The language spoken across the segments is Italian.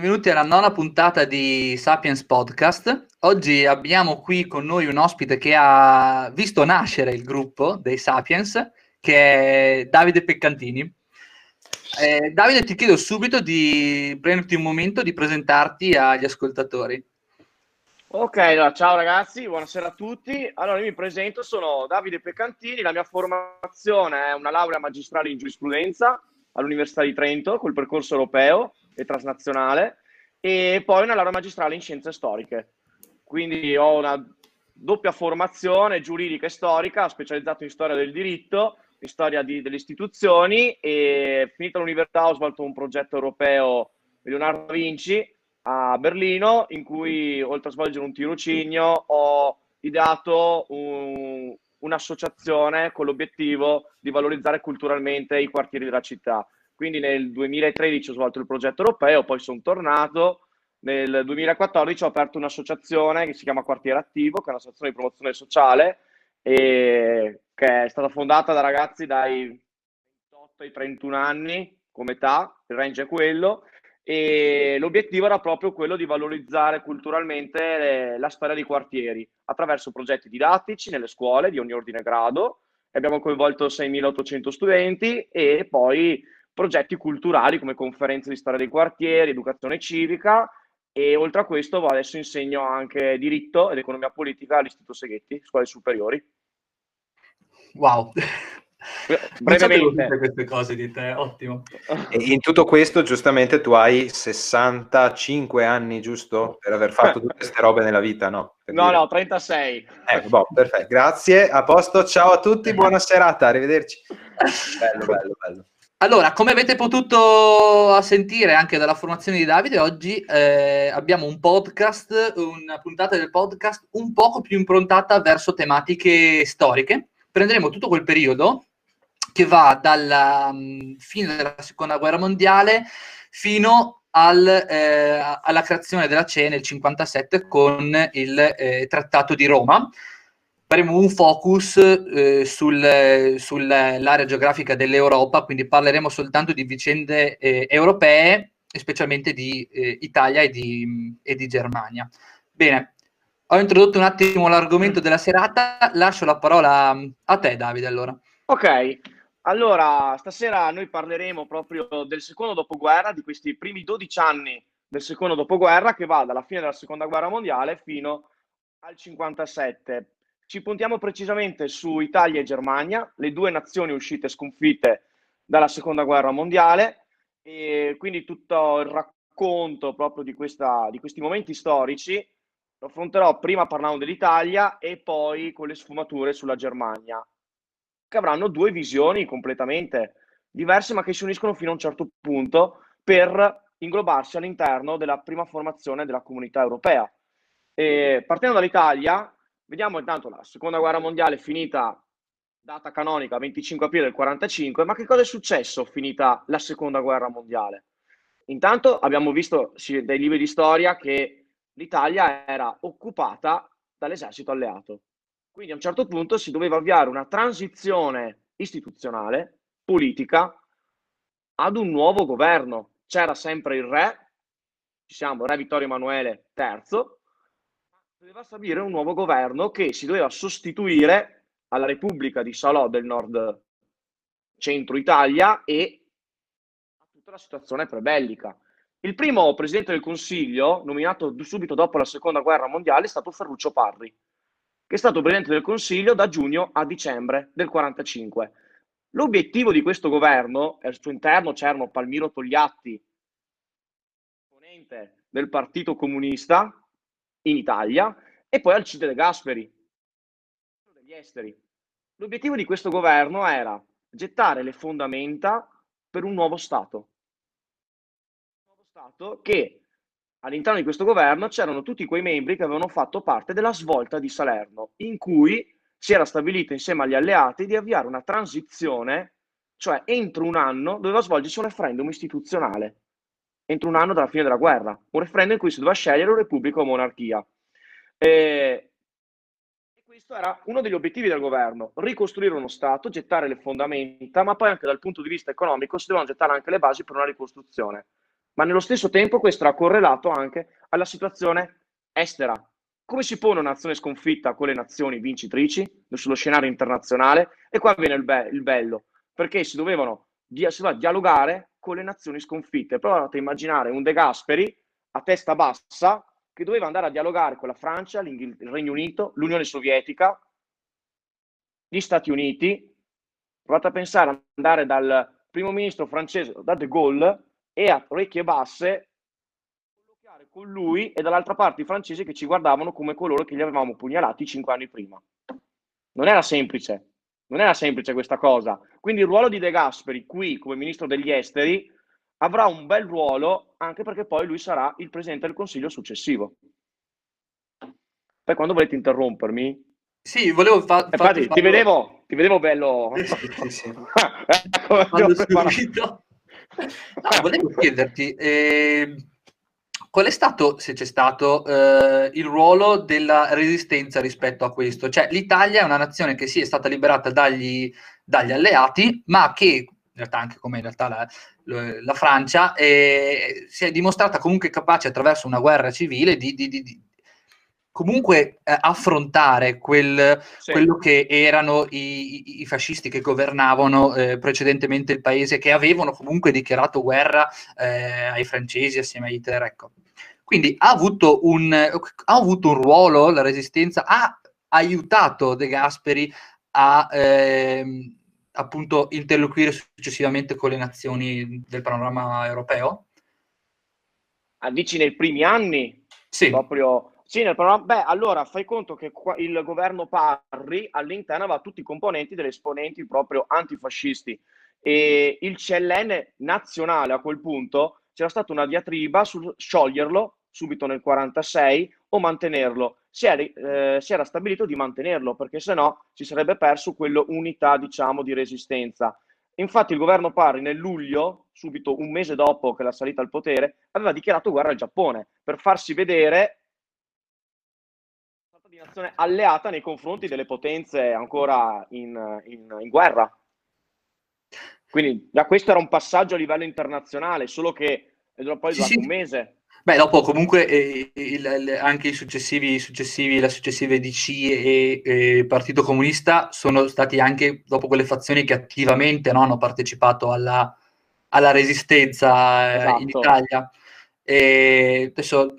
benvenuti alla nona puntata di Sapiens Podcast. Oggi abbiamo qui con noi un ospite che ha visto nascere il gruppo dei Sapiens, che è Davide Peccantini. Eh, Davide, ti chiedo subito di prenderti un momento di presentarti agli ascoltatori. Ok, allora, ciao ragazzi, buonasera a tutti. Allora, io mi presento, sono Davide Peccantini, la mia formazione è una laurea magistrale in giurisprudenza all'Università di Trento col percorso europeo e transnazionale e poi una laurea magistrale in scienze storiche. Quindi ho una doppia formazione giuridica e storica, specializzato in storia del diritto, in storia di, delle istituzioni e finita l'università ho svolto un progetto europeo Leonardo da Vinci a Berlino in cui oltre a svolgere un tirocinio ho ideato un, un'associazione con l'obiettivo di valorizzare culturalmente i quartieri della città. Quindi nel 2013 ho svolto il progetto europeo, poi sono tornato. Nel 2014 ho aperto un'associazione che si chiama Quartiere Attivo, che è un'associazione di promozione sociale, che è stata fondata da ragazzi dai 28 ai 31 anni come età, il range è quello, e l'obiettivo era proprio quello di valorizzare culturalmente la storia dei quartieri attraverso progetti didattici nelle scuole di ogni ordine e grado. Abbiamo coinvolto 6.800 studenti e poi progetti culturali come conferenze di storia dei quartieri, educazione civica e oltre a questo adesso insegno anche diritto ed economia politica all'Istituto Seghetti, scuole superiori. Wow, brevemente queste cose di te, ottimo. E in tutto questo, giustamente, tu hai 65 anni, giusto? Per aver fatto tutte queste robe nella vita, no? Per no, dire. no, 36. Ecco, boh, perfetto. Grazie, a posto. Ciao a tutti, buona serata, arrivederci. Bello, bello, bello. Allora, come avete potuto sentire anche dalla formazione di Davide, oggi eh, abbiamo un podcast, una puntata del podcast un poco più improntata verso tematiche storiche. Prenderemo tutto quel periodo che va dalla um, fine della seconda guerra mondiale fino al, eh, alla creazione della CE nel 1957 con il eh, Trattato di Roma. Faremo un focus eh, sul, sull'area geografica dell'Europa, quindi parleremo soltanto di vicende eh, europee, specialmente di eh, Italia e di, e di Germania. Bene, ho introdotto un attimo l'argomento della serata, lascio la parola a te Davide allora. Ok, allora, stasera noi parleremo proprio del secondo dopoguerra, di questi primi 12 anni del secondo dopoguerra che va dalla fine della seconda guerra mondiale fino al 57. Ci puntiamo precisamente su Italia e Germania, le due nazioni uscite sconfitte dalla seconda guerra mondiale e quindi tutto il racconto proprio di, questa, di questi momenti storici lo affronterò prima parlando dell'Italia e poi con le sfumature sulla Germania che avranno due visioni completamente diverse, ma che si uniscono fino a un certo punto per inglobarsi all'interno della prima formazione della comunità europea. E partendo dall'Italia, vediamo intanto la seconda guerra mondiale finita, data canonica 25 aprile del 45, ma che cosa è successo finita la seconda guerra mondiale? Intanto abbiamo visto dai libri di storia che l'Italia era occupata dall'esercito alleato. Quindi a un certo punto si doveva avviare una transizione istituzionale, politica, ad un nuovo governo. C'era sempre il re, ci re Vittorio Emanuele III, doveva stabilire un nuovo governo che si doveva sostituire alla Repubblica di Salò del nord centro Italia e a tutta la situazione prebellica. Il primo presidente del Consiglio, nominato subito dopo la seconda guerra mondiale, è stato Ferruccio Parri che è stato presidente del Consiglio da giugno a dicembre del 1945. L'obiettivo di questo governo, al suo interno c'erano Palmiro Togliatti, esponente del Partito Comunista in Italia, e poi Alcide De Gasperi, degli esteri. L'obiettivo di questo governo era gettare le fondamenta per un nuovo Stato. Un nuovo Stato che all'interno di questo governo c'erano tutti quei membri che avevano fatto parte della svolta di Salerno, in cui si era stabilito insieme agli alleati di avviare una transizione, cioè entro un anno doveva svolgersi un referendum istituzionale, entro un anno dalla fine della guerra, un referendum in cui si doveva scegliere repubblica o monarchia. E questo era uno degli obiettivi del governo, ricostruire uno Stato, gettare le fondamenta, ma poi anche dal punto di vista economico si dovevano gettare anche le basi per una ricostruzione. ma nello stesso tempo questo era correlato anche alla situazione estera. Come si pone una nazione sconfitta con le nazioni vincitrici sullo scenario internazionale? E qua viene il, be- il bello, perché si dovevano dia- si dialogare con le nazioni sconfitte. Provate a immaginare un De Gasperi a testa bassa che doveva andare a dialogare con la Francia, il Regno Unito, l'Unione Sovietica, gli Stati Uniti. Provate a pensare ad andare dal primo ministro francese, da De Gaulle, e a orecchie basse con lui e dall'altra parte i francesi che ci guardavano come coloro che li avevamo pugnalati cinque anni prima. Non era semplice, non era semplice questa cosa. Quindi il ruolo di De Gasperi qui come ministro degli esteri avrà un bel ruolo anche perché poi lui sarà il presidente del consiglio successivo. Poi quando volete interrompermi? Sì, volevo fa- eh, infatti, ti, vedevo, ti vedevo bello. Sì, sì. ecco, No, volevo chiederti eh, qual è stato, se c'è stato, eh, il ruolo della resistenza rispetto a questo? Cioè, l'Italia è una nazione che sì, è stata liberata dagli, dagli alleati, ma che in realtà anche come in realtà la, la Francia eh, si è dimostrata comunque capace attraverso una guerra civile di, di, di, comunque eh, affrontare quel, sì. quello che erano i, i, fascisti che governavano eh, precedentemente il paese, che avevano comunque dichiarato guerra eh, ai francesi assieme a Hitler. Ecco. Quindi ha avuto, un, ha avuto un ruolo la resistenza, ha aiutato De Gasperi a ehm, appunto interloquire successivamente con le nazioni del panorama europeo? Ah, dici nei primi anni? Sì. Proprio sì, nel programma. Beh, allora fai conto che il governo Parri all'interno aveva tutti i componenti delle esponenti proprio antifascisti e il CLN nazionale a quel punto c'era stata una diatriba su scioglierlo subito nel 46 o mantenerlo. Si era, eh, si era stabilito di mantenerlo perché sennò si sarebbe perso quell'unità, diciamo, di resistenza. Infatti il governo Parri nel luglio, subito un mese dopo che la salita al potere, aveva dichiarato guerra al Giappone per farsi vedere di nazione alleata nei confronti delle potenze ancora in, in, in guerra. Quindi già questo era un passaggio a livello internazionale, solo che poi sì, sì. un mese. Beh, dopo comunque eh, il, il, anche i successivi, successivi, la successiva DC e, e Partito Comunista sono stati anche dopo quelle fazioni che attivamente no, hanno partecipato alla, alla resistenza eh, esatto. in Italia. E adesso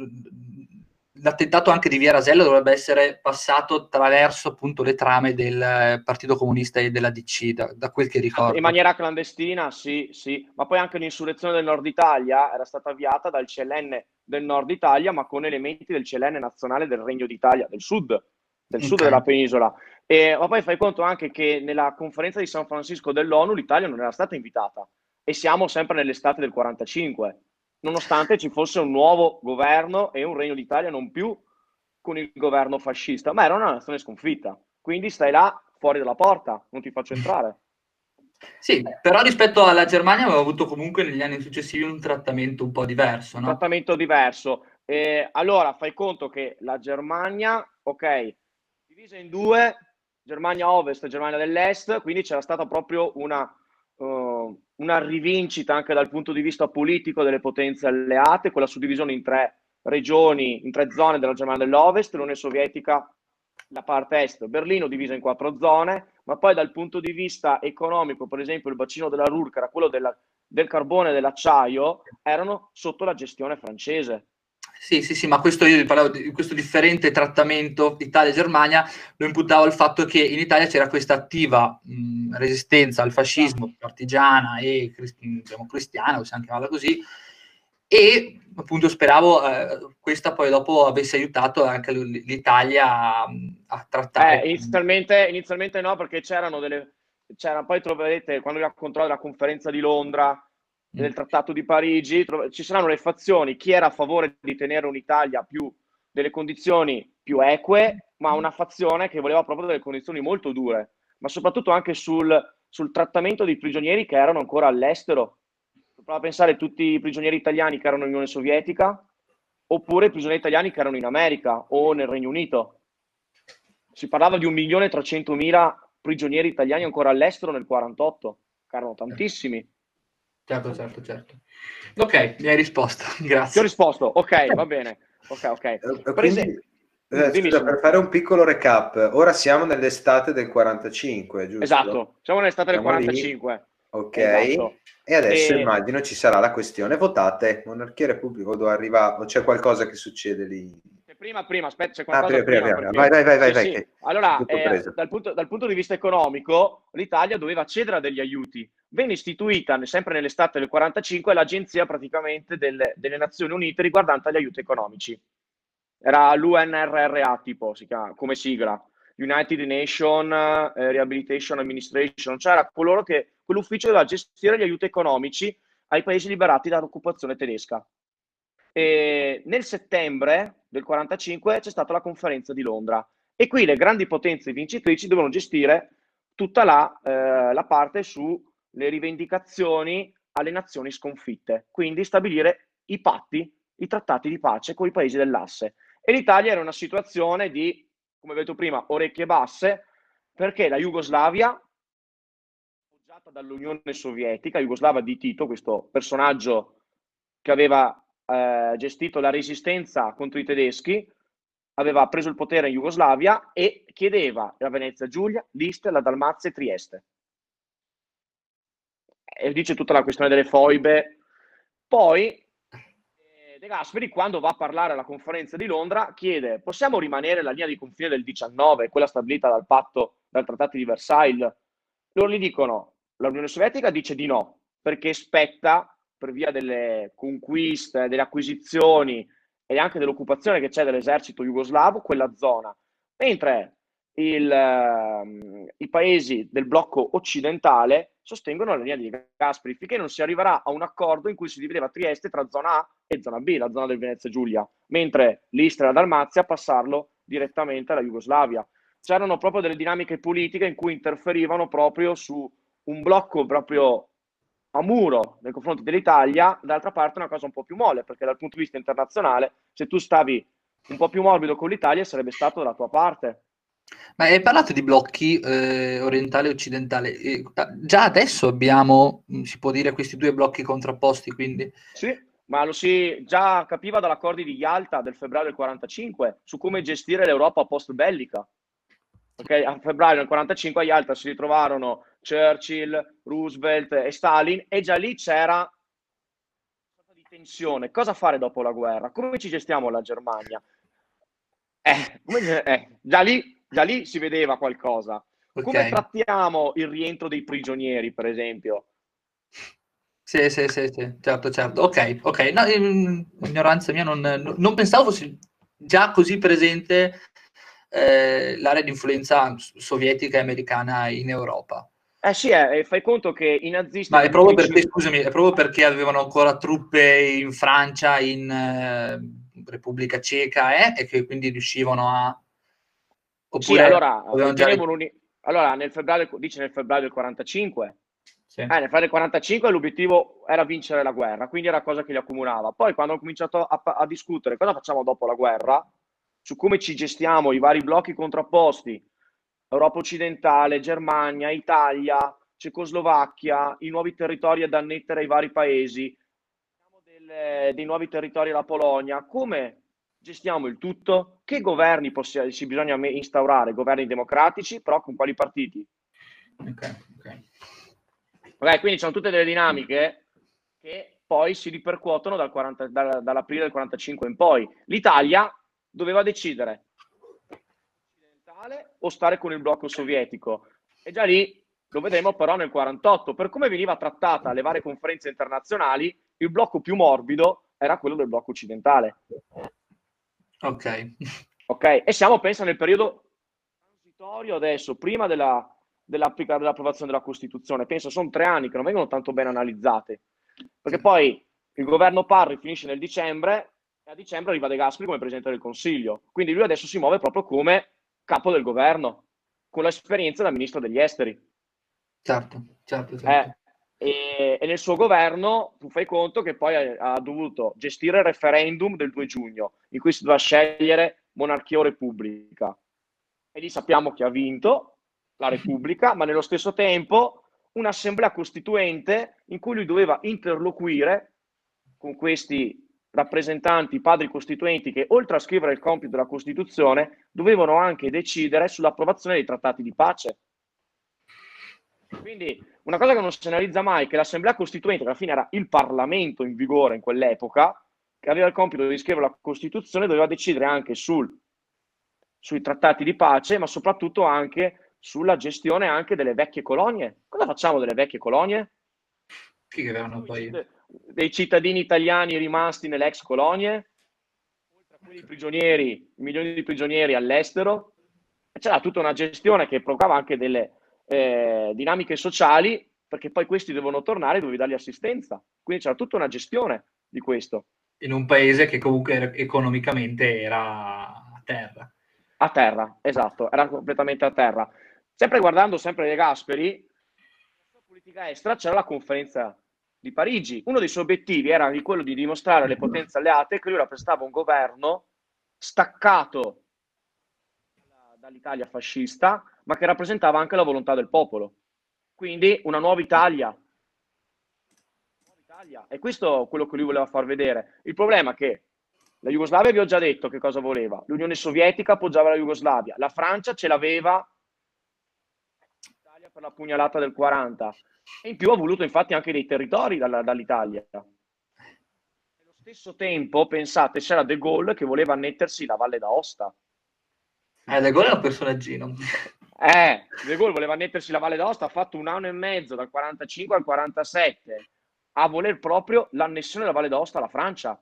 l'attentato anche di Via Rasello dovrebbe essere passato attraverso appunto le trame del Partito Comunista e della DC, da, da quel che ricordo. In maniera clandestina, sì, sì, ma poi anche l'insurrezione del Nord Italia era stata avviata dal CLN del Nord Italia, ma con elementi del CLN nazionale del Regno d'Italia, del sud, del okay. sud della penisola. E, ma poi fai conto anche che nella conferenza di San Francisco dell'ONU l'Italia non era stata invitata e siamo sempre nell'estate del 45 nonostante ci fosse un nuovo governo e un Regno d'Italia non più con il governo fascista, ma era una nazione sconfitta. Quindi stai là fuori dalla porta, non ti faccio entrare. Sì, però rispetto alla Germania aveva avuto comunque negli anni successivi un trattamento un po' diverso, no? Un trattamento diverso. Eh, allora, fai conto che la Germania, ok, divisa in due, Germania Ovest e Germania dell'Est, quindi c'era stata proprio una uh, una rivincita anche dal punto di vista politico delle potenze alleate, con la suddivisione in tre regioni, in tre zone della Germania dell'Ovest, l'Unione Sovietica, la parte est, Berlino divisa in quattro zone, ma poi dal punto di vista economico, per esempio il bacino della Ruhr, che era quello della, del carbone e dell'acciaio, erano sotto la gestione francese. Sì, sì, sì, ma questo io parlavo di questo differente trattamento Italia-Germania, lo imputavo al fatto che in Italia c'era questa attiva mh, resistenza al fascismo esatto. partigiana e diciamo, cristiana, possiamo chiamarla così, e appunto speravo eh, questa poi dopo avesse aiutato anche l'Italia a, a trattare. Eh, inizialmente, inizialmente no, perché c'erano delle... C'era, poi troverete, quando vi racconterò della conferenza di Londra, del Trattato di Parigi, ci saranno le fazioni, chi era a favore di tenere un'Italia più delle condizioni più eque, ma una fazione che voleva proprio delle condizioni molto dure, ma soprattutto anche sul, sul trattamento dei prigionieri che erano ancora all'estero. Prova a pensare a tutti i prigionieri italiani che erano in Unione Sovietica, oppure i prigionieri italiani che erano in America o nel Regno Unito. Si parlava di 1.300.000 prigionieri italiani ancora all'estero nel 1948, che erano tantissimi. Certo, certo, certo. Ok, mi hai risposto, grazie. Ti ho risposto, ok, va bene. Ok, ok. Eh, Per quindi, esempio- eh, scusa, per fare un piccolo recap, ora siamo nell'estate del 45, giusto? Esatto, siamo nell'estate del Siamo lì. 45. Ok, Esatto. e adesso E- immagino ci sarà la questione votate, monarchia repubblica, dove arriva, o c'è qualcosa che succede lì? Prima, prima, aspetta, c'è Ah, qualcosa prima, prima, prima, prima. perché- Vai, vai, vai, vai, Sì, vai, sì. Allora, eh, dal, punto, dal punto di vista economico, l'Italia doveva accedere a degli aiuti. Venne istituita, sempre nell'estate del 45, l'agenzia praticamente delle, delle Nazioni Unite riguardante gli aiuti economici. Era l'UNRRA, tipo, chiama, come sigla. United Nation eh, Rehabilitation Administration, cioè era coloro che, quell'ufficio doveva gestire gli aiuti economici ai paesi liberati dall'occupazione tedesca. E nel settembre del 45 c'è stata la conferenza di Londra e qui le grandi potenze vincitrici devono gestire tutta la, eh, la parte sulle rivendicazioni alle nazioni sconfitte, quindi stabilire i patti, i trattati di pace con i paesi dell'asse. E l'Italia era una situazione di, come ho detto prima, orecchie basse, perché la Jugoslavia, appoggiata dall'Unione Sovietica, Jugoslava di Tito, questo personaggio che aveva eh, gestito la resistenza contro i tedeschi, aveva preso il potere in Jugoslavia e chiedeva la Venezia Giulia, l'Istria, la Dalmazia e Trieste. E dice tutta la questione delle foibe. Poi eh, De Gasperi, quando va a parlare alla conferenza di Londra, chiede: possiamo rimanere la linea di confine del 19, quella stabilita dal patto, dal trattato di Versailles? Loro gli dicono: l'Unione Sovietica dice di no, perché spetta per via delle conquiste, delle acquisizioni e anche dell'occupazione che c'è dell'esercito jugoslavo, quella zona. Mentre il, ehm, i paesi del blocco occidentale sostengono la linea di Gasperi, finché non si arriverà a un accordo in cui si divideva Trieste tra zona A e zona B, la zona del Venezia Giulia, mentre l'Istria e la Dalmazia passarlo direttamente alla Jugoslavia. C'erano proprio delle dinamiche politiche in cui interferivano proprio su un blocco proprio a muro nei confronti dell'Italia, d'altra parte una cosa un po' più molle, perché dal punto di vista internazionale, se tu stavi un po' più morbido con l'Italia, sarebbe stato dalla tua parte. Ma hai parlato di blocchi eh, orientale e occidentale. Eh, già adesso abbiamo, mh, si può dire, questi due blocchi contrapposti, quindi Sì, ma lo si già capiva dall'accordo di Yalta del febbraio del 45 su come gestire l'Europa post-bellica. Perché a febbraio del 45 a Yalta si ritrovarono Churchill, Roosevelt e Stalin e già lì c'era una sorta di tensione. Cosa fare dopo la guerra? Come ci gestiamo la Germania? Eh, come- eh, già, lì, già lì si vedeva qualcosa. Come ok. trattiamo il rientro dei prigionieri, per esempio? Sì, sì, sì, sì, certo, certo. Ok, ok. No, ignoranza mia, non, non pensavo fosse già così presente eh, l'area di influenza sovietica e americana in Europa. Eh sì, eh, fai conto che i nazisti... Ma è proprio perché, scusami, è proprio perché avevano ancora truppe in Francia, in eh, Repubblica Ceca, eh, e che quindi riuscivano a... Sì, allora, già- allora nel febbraio, dice nel febbraio del 45, Sì. eh, nel febbraio del 45 l'obiettivo era vincere la guerra, quindi era cosa che li accomunava. Poi quando hanno cominciato a, a discutere cosa facciamo dopo la guerra, su come ci gestiamo i vari blocchi contrapposti, Europa occidentale, Germania, Italia, Cecoslovacchia, i nuovi territori da annettere ai vari paesi, delle- dei nuovi territori alla Polonia, come gestiamo il tutto? Che governi possi- si bisogna instaurare? Governi democratici, però con quali partiti? Ok, ok. Ok, quindi ci sono tutte delle dinamiche che poi si ripercuotono dal 40 dal- dall'aprile del 45 in poi. L'Italia doveva decidere occidentale o stare con il blocco sovietico. E già lì lo vedremo però nel 48. Per come veniva trattata alle varie conferenze internazionali, il blocco più morbido era quello del blocco occidentale. Ok. Ok, e siamo, pensa, nel periodo transitorio adesso, prima della, dell'approvazione della Costituzione. Penso sono tre anni che non vengono tanto bene analizzate, perché poi il governo Parri finisce nel dicembre e a dicembre arriva De Gasperi come Presidente del Consiglio. Quindi lui adesso si muove proprio come capo del governo, con l'esperienza da Ministro degli Esteri. Certo, certo, certo. Eh, e, e nel suo governo tu fai conto che poi ha, ha dovuto gestire il referendum del 2 giugno, in cui si doveva scegliere monarchia o repubblica. E lì sappiamo chi ha vinto, la repubblica, ma nello stesso tempo un'assemblea costituente in cui lui doveva interloquire con questi rappresentanti, padri costituenti che oltre a scrivere il compito della Costituzione dovevano anche decidere sull'approvazione dei trattati di pace. Quindi una cosa che non si analizza mai è che l'Assemblea Costituente, che alla fine era il Parlamento in vigore in quell'epoca, che aveva il compito di scrivere la Costituzione, doveva decidere anche sul, sui trattati di pace, ma soprattutto anche sulla gestione anche delle vecchie colonie. Cosa facciamo delle vecchie colonie? Avevano poi dei cittadini italiani rimasti nelle ex colonie, oltre a quelli prigionieri, milioni di prigionieri all'estero. C'era tutta una gestione che provocava anche delle eh, dinamiche sociali, perché poi questi devono tornare e dovevi dargli assistenza. Quindi c'era tutta una gestione di questo. In un paese che comunque economicamente era a terra. A terra, esatto, era completamente a terra. Sempre guardando sempre De Gasperi, nella politica estera c'era la conferenza di Parigi. Uno dei suoi obiettivi era quello di dimostrare alle potenze alleate che lui rappresentava un governo staccato dall'Italia fascista, ma che rappresentava anche la volontà del popolo. Quindi una nuova Italia. E questo è quello che lui voleva far vedere. Il problema è che la Jugoslavia vi ho già detto che cosa voleva. L'Unione Sovietica appoggiava la Jugoslavia. La Francia ce l'aveva per la pugnalata del 40. E in più ha voluto infatti anche dei territori dall'Italia. Nello stesso tempo, pensate, c'era De Gaulle che voleva annettersi la Valle d'Aosta. Eh, De Gaulle è un personaggino. Eh, De Gaulle voleva annettersi la Valle d'Aosta, ha fatto un anno e mezzo, dal 45 al 47, a voler proprio l'annessione della Valle d'Aosta alla Francia.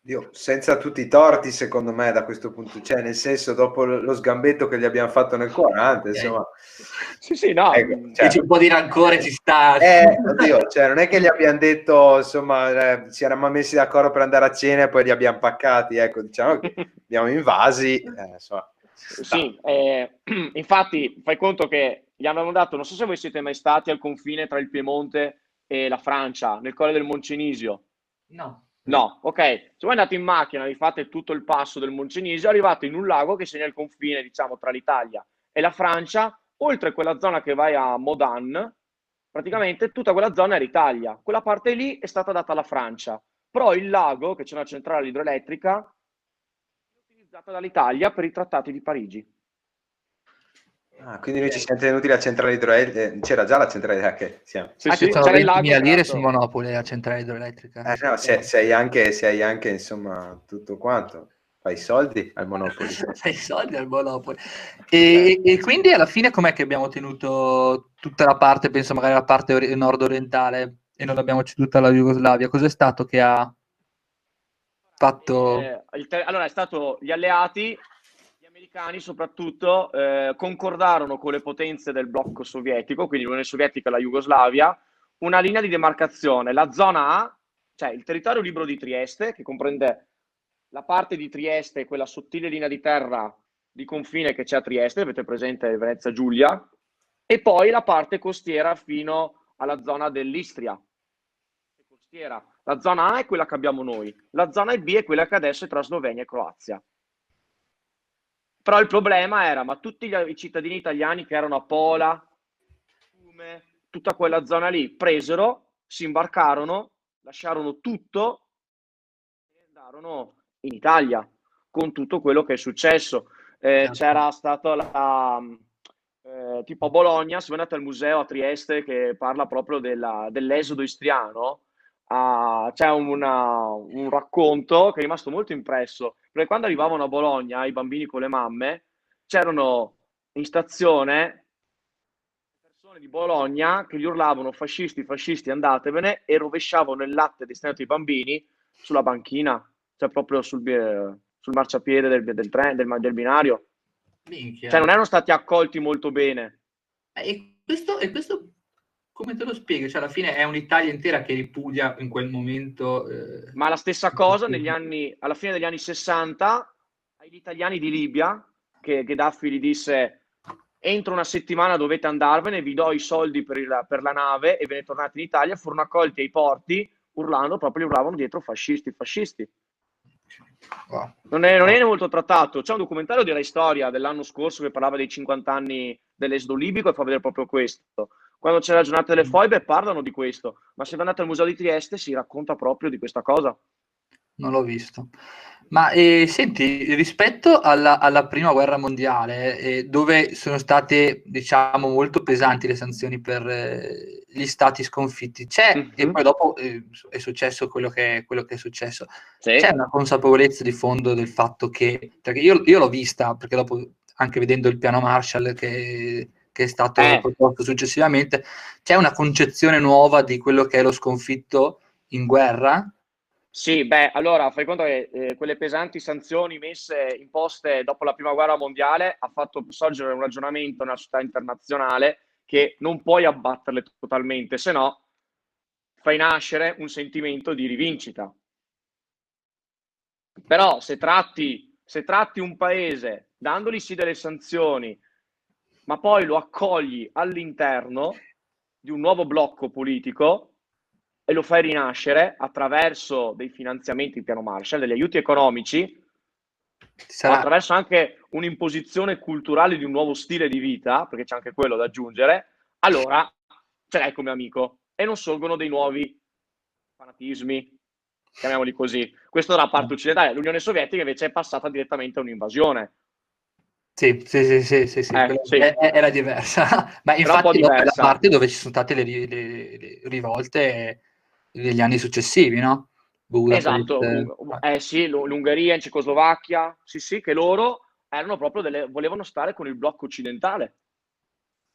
Dio, senza tutti i torti, secondo me, da questo punto, cioè, nel senso, dopo lo sgambetto che gli abbiamo fatto nel 40, insomma, sì, sì, no, ecco, cioè, un po' di rancore ci sta. Eh, oddio, cioè, non è che gli abbiamo detto, insomma, eh, ci eravamo messi d'accordo per andare a cena e poi li abbiamo paccati, ecco, diciamo che abbiamo invasi, eh, insomma. Sì, eh, infatti, fai conto che gli avevamo dato, non so se voi siete mai stati al confine tra il Piemonte e la Francia, nel Colle del Moncenisio. No. No, ok. Se voi andate in macchina, vi fate tutto il passo del Moncenisio, arrivate in un lago che segna il confine, diciamo, tra l'Italia e la Francia, oltre quella zona che vai a Modan, praticamente tutta quella zona era Italia. Quella parte lì è stata data alla Francia. Però il lago, che c'è una centrale idroelettrica, è utilizzata dall'Italia per i trattati di Parigi. Ah, quindi noi ci siamo tenuti la centrale idroelettrica, c'era già la centrale idroelettrica. Siamo. Sì, ah, sì, lago. lire su Monopoli, la centrale idroelettrica. Eh, no, sei, sei, anche, sei anche, insomma, tutto quanto. Fai soldi al Monopoli. Fai soldi al Monopoli. E, e, quindi alla fine com'è che abbiamo tenuto tutta la parte, penso magari la parte or- nord-orientale e non abbiamo ceduto alla Jugoslavia? Cos'è stato che ha fatto... Eh, te- allora, è stato gli alleati americani soprattutto eh, concordarono con le potenze del blocco sovietico, quindi l'Unione Sovietica e la Jugoslavia, una linea di demarcazione. La zona A, cioè il territorio libero di Trieste, che comprende la parte di Trieste, quella sottile linea di terra di confine che c'è a Trieste, avete presente Venezia Giulia, e poi la parte costiera fino alla zona dell'Istria. Costiera. La zona A è quella che abbiamo noi, la zona B è quella che adesso è tra Slovenia e Croazia. Però il problema era, ma tutti gli, i cittadini italiani che erano a Pola, tutta quella zona lì, presero, si imbarcarono, lasciarono tutto e andarono in Italia con tutto quello che è successo. Eh, certo. c'era stato la, eh, tipo a Bologna, se voi andate al museo a Trieste che parla proprio della, dell'esodo istriano, uh, c'è una, un racconto che è rimasto molto impresso perché quando arrivavano a Bologna i bambini con le mamme, c'erano in stazione persone di Bologna che gli urlavano fascisti, fascisti, andatevene e rovesciavano il latte destinato ai bambini sulla banchina, cioè proprio sul, sul marciapiede del, del, tren, del, del binario. Minchia. Cioè non erano stati accolti molto bene. E questo, e questo come te lo spieghi? Cioè, alla fine è un'Italia intera che ripudia in quel momento. Eh... Ma la stessa cosa negli anni, alla fine degli anni 60 agli italiani di Libia, che Gheddafi gli disse entro una settimana dovete andarvene, vi do i soldi per, il, per la nave e ve ne tornate in Italia, furono accolti ai porti urlando, proprio urlavano dietro fascisti, fascisti. Wow. Non, è, non, è, molto trattato. C'è un documentario Rai Storia dell'anno scorso che parlava dei 50 anni dell'esodo libico e fa vedere proprio questo. Quando c'è la giornata delle foibe parlano di questo, ma se andate al museo di Trieste si racconta proprio di questa cosa. Non l'ho visto. Ma eh, senti, rispetto alla, alla, prima guerra mondiale, eh, dove sono state, diciamo, molto pesanti le sanzioni per eh, gli stati sconfitti, c'è, mm-hmm. e poi dopo eh, è successo quello che, quello che è successo, sì. c'è una consapevolezza di fondo del fatto che, perché io, io l'ho vista, perché dopo anche vedendo il piano Marshall che, che è stato eh. proposto successivamente, c'è una concezione nuova di quello che è lo sconfitto in guerra sì, beh, allora fai conto che eh, quelle pesanti sanzioni messe, imposte dopo la prima guerra mondiale, ha fatto sorgere un ragionamento nella società internazionale che non puoi abbatterle totalmente, se no fai nascere un sentimento di rivincita. Però se tratti, se tratti un paese dandogli sì delle sanzioni, ma poi lo accogli all'interno di un nuovo blocco politico, e lo fai rinascere attraverso dei finanziamenti, il piano Marshall, degli aiuti economici, Sarà... attraverso anche un'imposizione culturale di un nuovo stile di vita, perché c'è anche quello da aggiungere, allora ce l'hai come amico e non sorgono dei nuovi fanatismi, chiamiamoli così. Questo dalla parte occidentale. L'Unione Sovietica invece è passata direttamente a un'invasione. Sì, sì, sì, sì, sì, sì. Eh, sì. Era diversa, ma infatti è la parte dove ci sono state le, le, le rivolte degli anni successivi, no? Budapest. Esatto, eh sì, l'Ungheria in Cecoslovacchia, sì sì, che loro erano proprio delle, volevano stare con il blocco occidentale.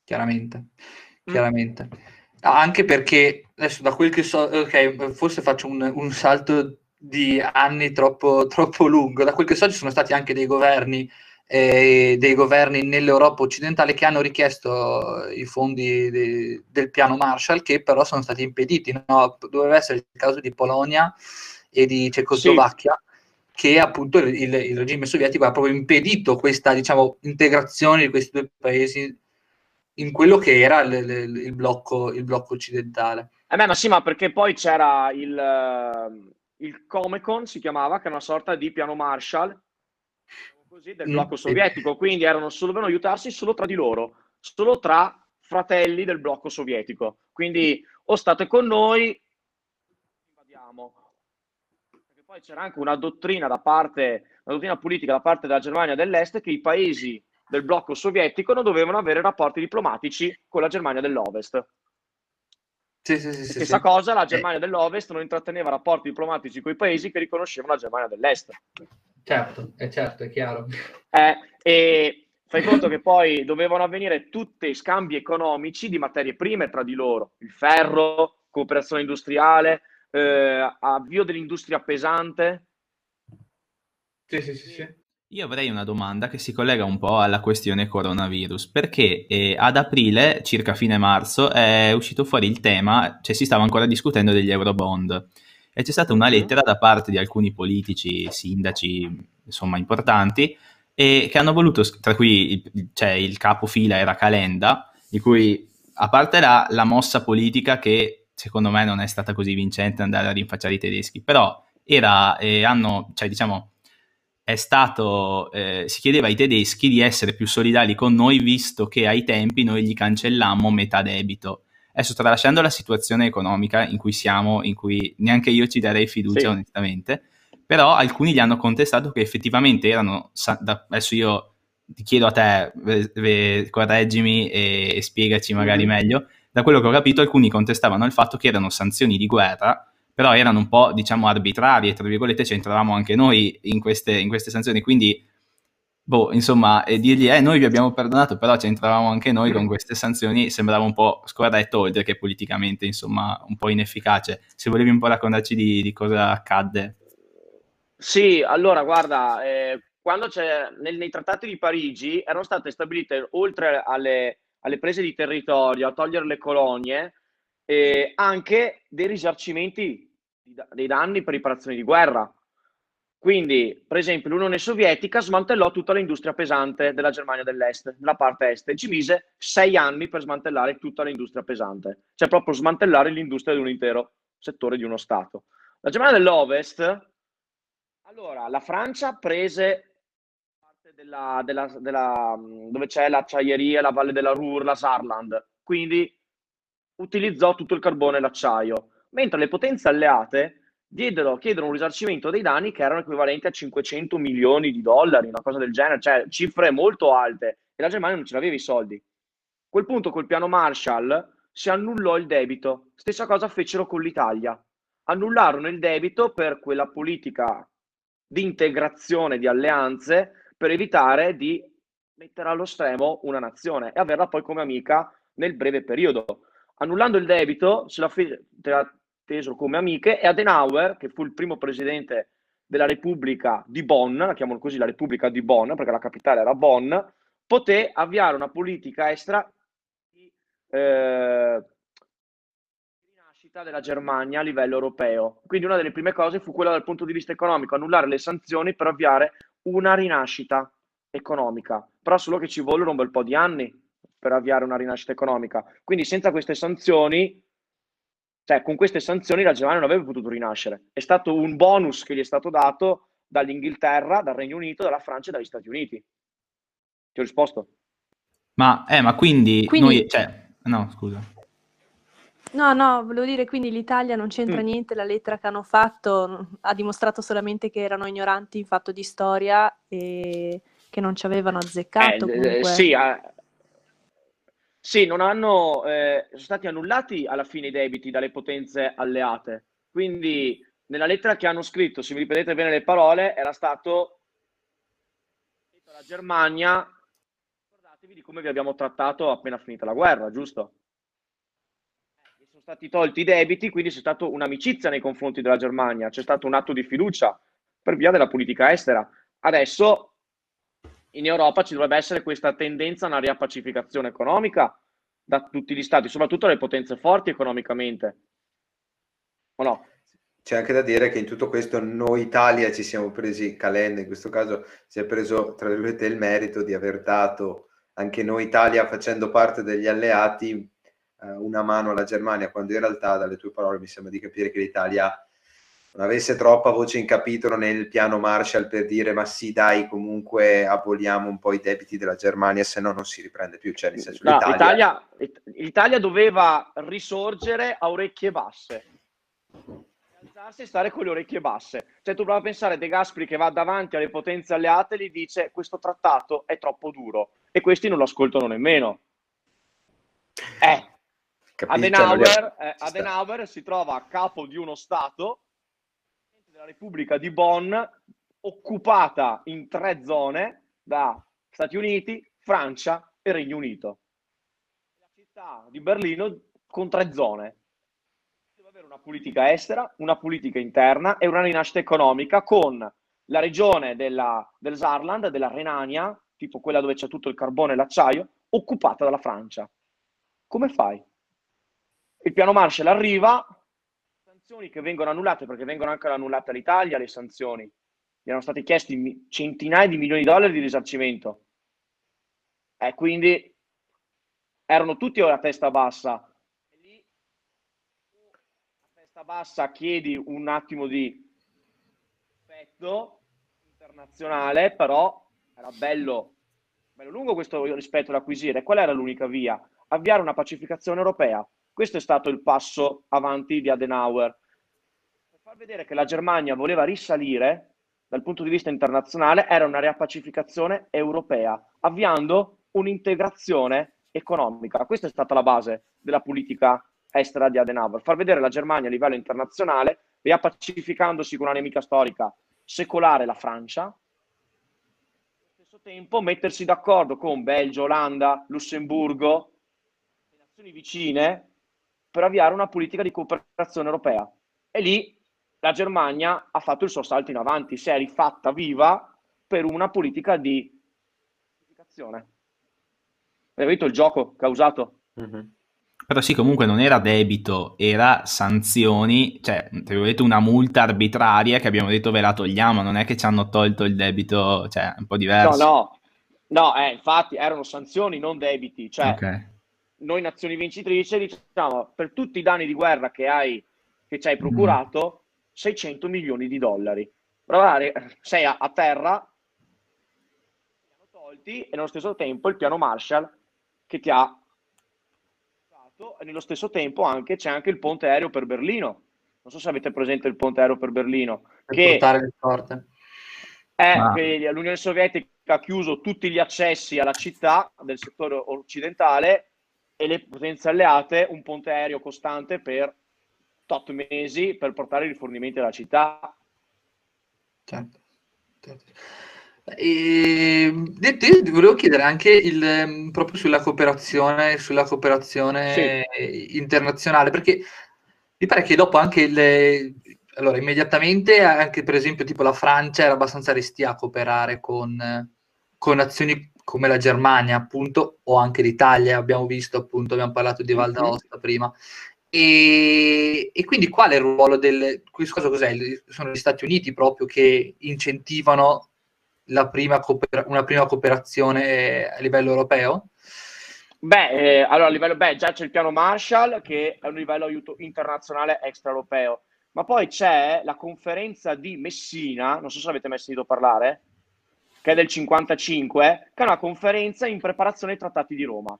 Chiaramente, mm. chiaramente. Mm. Anche perché, adesso da quel che so, ok, forse faccio un, un salto di anni troppo, troppo lungo, da quel che so ci sono stati anche dei governi eh, dei governi nell'Europa occidentale che hanno richiesto i fondi de, del piano Marshall che però sono stati impediti. No? Doveva essere il caso di Polonia e di Cecoslovacchia. Sì che appunto il, il, regime sovietico ha proprio impedito questa diciamo, integrazione di questi due paesi in quello che era il, il, il blocco, blocco, occidentale. Eh beh, ma sì, ma perché poi c'era il, il Comecon, si chiamava, che è una sorta di piano Marshall, così, del blocco sovietico, quindi erano solo, dovevano aiutarsi solo tra di loro, solo tra fratelli del blocco sovietico. Quindi o state con noi, invadiamo. Perché poi c'era anche una dottrina da parte, una dottrina politica da parte della Germania dell'Est che i paesi del blocco sovietico non dovevano avere rapporti diplomatici con la Germania dell'Ovest. Sì, sì, sì, Stessa sì, cosa, la Germania eh. dell'Ovest non intratteneva rapporti diplomatici con i paesi che riconoscevano la Germania dell'Est. Certo, è certo, è chiaro. Eh, e fai conto che poi dovevano avvenire tutti scambi economici di materie prime tra di loro, il ferro, cooperazione industriale, eh, avvio dell'industria pesante. Sì, sì, sì, sì. Io avrei una domanda che si collega un po' alla questione coronavirus, perché eh, ad aprile, circa fine marzo, è uscito fuori il tema, cioè si stava ancora discutendo degli eurobond e c'è stata una mm-hmm. lettera da parte di alcuni politici, sindaci, insomma, importanti, e che hanno voluto, tra cui cioè, il capofila era Calenda, di cui, a parte la, la mossa politica che secondo me non è stata così vincente andare a rinfacciare i tedeschi, però era, eh, hanno, cioè diciamo, è stato, eh, si chiedeva ai tedeschi di essere più solidali con noi visto che ai tempi noi gli cancellammo metà debito. Adesso tralasciando la situazione economica in cui siamo, in cui neanche io ci darei fiducia sì. onestamente, però alcuni gli hanno contestato che effettivamente erano, adesso io ti chiedo a te, correggimi e, e spiegaci magari mm-hmm. meglio, da quello che ho capito alcuni contestavano il fatto che erano sanzioni di guerra, però erano un po' diciamo arbitrarie, tra virgolette c'entravamo anche noi in queste, in queste sanzioni, quindi boh, insomma, e dirgli, eh, noi vi abbiamo perdonato, però c'entravamo anche noi con queste sanzioni, sembrava un po' scorretto, oltre che politicamente, insomma, un po' inefficace. Se volevi un po' raccontarci di, di cosa accadde. Sì, allora, guarda, eh, quando c'è, nel, nei trattati di Parigi erano state stabilite, oltre alle, alle prese di territorio, a togliere le colonie, eh, anche dei risarcimenti dei danni per riparazioni di guerra. Quindi, per esempio, l'Unione Sovietica smantellò tutta l'industria pesante della Germania dell'Est, nella parte est, e ci mise sei anni per smantellare tutta l'industria pesante, cioè proprio smantellare l'industria di un intero settore di uno Stato. La Germania dell'Ovest, allora, la Francia prese parte della, della, della, dove c'è l'acciaieria, la Valle della Ruhr, la Saarland. Quindi utilizzò tutto il carbone e l'acciaio, mentre le potenze alleate diedero, chiedono un risarcimento dei danni che erano equivalenti a 500 milioni di dollari, una cosa del genere, cioè cifre molto alte, e la Germania non ce l'aveva i soldi. A quel punto col piano Marshall si annullò il debito, stessa cosa fecero con l'Italia, annullarono il debito per quella politica di integrazione di alleanze per evitare di mettere allo stremo una nazione e averla poi come amica nel breve periodo. Annullando il debito, se la fe- tesero come amiche e Adenauer, che fu il primo presidente della Repubblica di Bonn, la chiamano così la Repubblica di Bonn perché la capitale era Bonn, poté avviare una politica estera di eh, rinascita della Germania a livello europeo. Quindi una delle prime cose fu quella dal punto di vista economico, annullare le sanzioni per avviare una rinascita economica, però solo che ci vollero un bel po' di anni per avviare una rinascita economica. Quindi senza queste sanzioni, cioè con queste sanzioni la Germania non avrebbe potuto rinascere. È stato un bonus che gli è stato dato dall'Inghilterra, dal Regno Unito, dalla Francia e dagli Stati Uniti. Ti ho risposto? Ma, eh, ma quindi, quindi... noi... Cioè, no, scusa. No, no, volevo dire quindi l'Italia non c'entra mm. niente, la lettera che hanno fatto ha dimostrato solamente che erano ignoranti in fatto di storia e che non ci avevano azzeccato. Eh, sì, eh, sì, non hanno, eh, sono stati annullati alla fine i debiti dalle potenze alleate. Quindi nella lettera che hanno scritto, se vi ripetete bene le parole, era stato la Germania, ricordatevi di come vi abbiamo trattato appena finita la guerra, giusto? sono stati tolti i debiti, quindi c'è stata un'amicizia nei confronti della Germania, c'è stato un atto di fiducia per via della politica estera. Adesso in Europa ci dovrebbe essere questa tendenza a una riappacificazione economica da tutti gli stati, soprattutto le potenze forti economicamente. O no? C'è anche da dire che in tutto questo noi Italia ci siamo presi, Calenda in questo caso si è preso tra virgolette il merito di aver dato anche noi Italia facendo parte degli alleati eh, una mano alla Germania, quando in realtà dalle tue parole mi sembra di capire che l'Italia non avesse troppa voce in capitolo nel piano Marshall per dire ma sì dai comunque aboliamo un po' i debiti della Germania se no non si riprende più cioè, nel senso, no, l'Italia... L'Italia, doveva risorgere a orecchie basse. Alzarsi e stare con le orecchie basse. Cioè tu prova a pensare De Gasperi che va davanti alle potenze alleate e gli dice questo trattato è troppo duro. E questi non lo ascoltano nemmeno. Eh. Adenauer, eh, Adenauer si trova a capo di uno Stato della Repubblica di Bonn, occupata in tre zone da Stati Uniti, Francia e Regno Unito. La città di Berlino con tre zone. Deve avere una politica estera, una politica interna e una rinascita economica con la regione della, del Saarland, della Renania, tipo quella dove c'è tutto il carbone e l'acciaio, occupata dalla Francia. Come fai? Il piano Marshall arriva, sanzioni che vengono annullate perché vengono anche annullate all'Italia le sanzioni. Gli erano stati chiesti centinaia di milioni di dollari di risarcimento. E quindi erano tutti a testa bassa. E lì a testa bassa chiedi un attimo di rispetto internazionale, però era bello, bello lungo questo rispetto da acquisire. Qual era l'unica via? Avviare una pacificazione europea questo è stato il passo avanti di Adenauer. Per far vedere che la Germania voleva risalire dal punto di vista internazionale, era una riappacificazione europea, avviando un'integrazione economica. Questa è stata la base della politica estera di Adenauer, far vedere la Germania a livello internazionale, riappacificandosi con una nemica storica secolare, la Francia, allo stesso tempo mettersi d'accordo con Belgio, Olanda, Lussemburgo, le nazioni vicine, per avviare una politica di cooperazione europea. E lì la Germania ha fatto il suo salto in avanti, si è rifatta viva per una politica di. Avete visto il gioco causato? Mm-hmm. Però sì, comunque non era debito, era sanzioni, cioè, avete una multa arbitraria che abbiamo detto ve la togliamo, non è che ci hanno tolto il debito, cioè, un po' diverso. No, no, no, eh, infatti erano sanzioni, non debiti, cioè, okay noi nazioni vincitrici diciamo per tutti i danni di guerra che hai che ci hai procurato 600 milioni di dollari provare sei a, a terra e nello stesso tempo il piano Marshall che ti ha e nello stesso tempo anche, c'è anche il ponte aereo per Berlino. Non so se avete presente il ponte aereo per Berlino. Per che portare le porte. È ah. che l'Unione Sovietica ha chiuso tutti gli accessi alla città del settore occidentale e le potenze alleate un ponte aereo costante per tot mesi per portare i rifornimenti alla città. Certo. certo. E, detto, volevo chiedere anche il, ehm, proprio sulla cooperazione, sulla cooperazione sì. internazionale, perché mi pare che dopo anche le, allora, immediatamente anche per esempio tipo la Francia era abbastanza restia a cooperare con, con nazioni come la Germania, appunto, o anche l'Italia, abbiamo visto appunto, abbiamo parlato di Val d'Aosta mm-hmm. prima. E, e, quindi qual è il ruolo del... Cosa cos'è? Sono gli Stati Uniti proprio che incentivano prima cooper- una prima cooperazione a livello europeo? Beh, eh, allora a livello, beh, già c'è il piano Marshall che è un livello aiuto internazionale extraeuropeo, ma poi c'è la conferenza di Messina, non so se avete mai sentito parlare, che è del 55, che è una conferenza in preparazione ai trattati di Roma.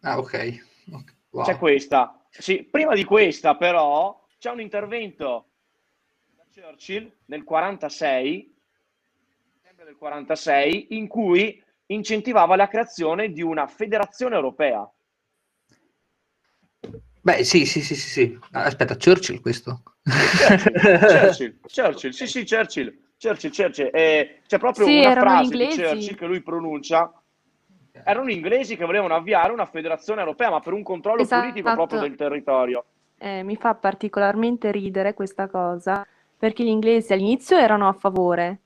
Ah, ok. Wow. C'è questa. Sì, prima di questa però c'è un intervento da Churchill nel 46 del 46 in cui incentivava la creazione di una federazione europea. Beh, sì, sì, sì, sì, sì. Aspetta, Churchill questo? Churchill, Churchill, sì, sì, Churchill, Churchill, Churchill. Eh, c'è proprio sì, una frase inglesi. di Churchill che lui pronuncia. Erano inglesi che volevano avviare una federazione europea, ma per un controllo esatto. politico proprio del territorio. Eh, mi fa particolarmente ridere questa cosa, perché gli inglesi all'inizio erano a favore,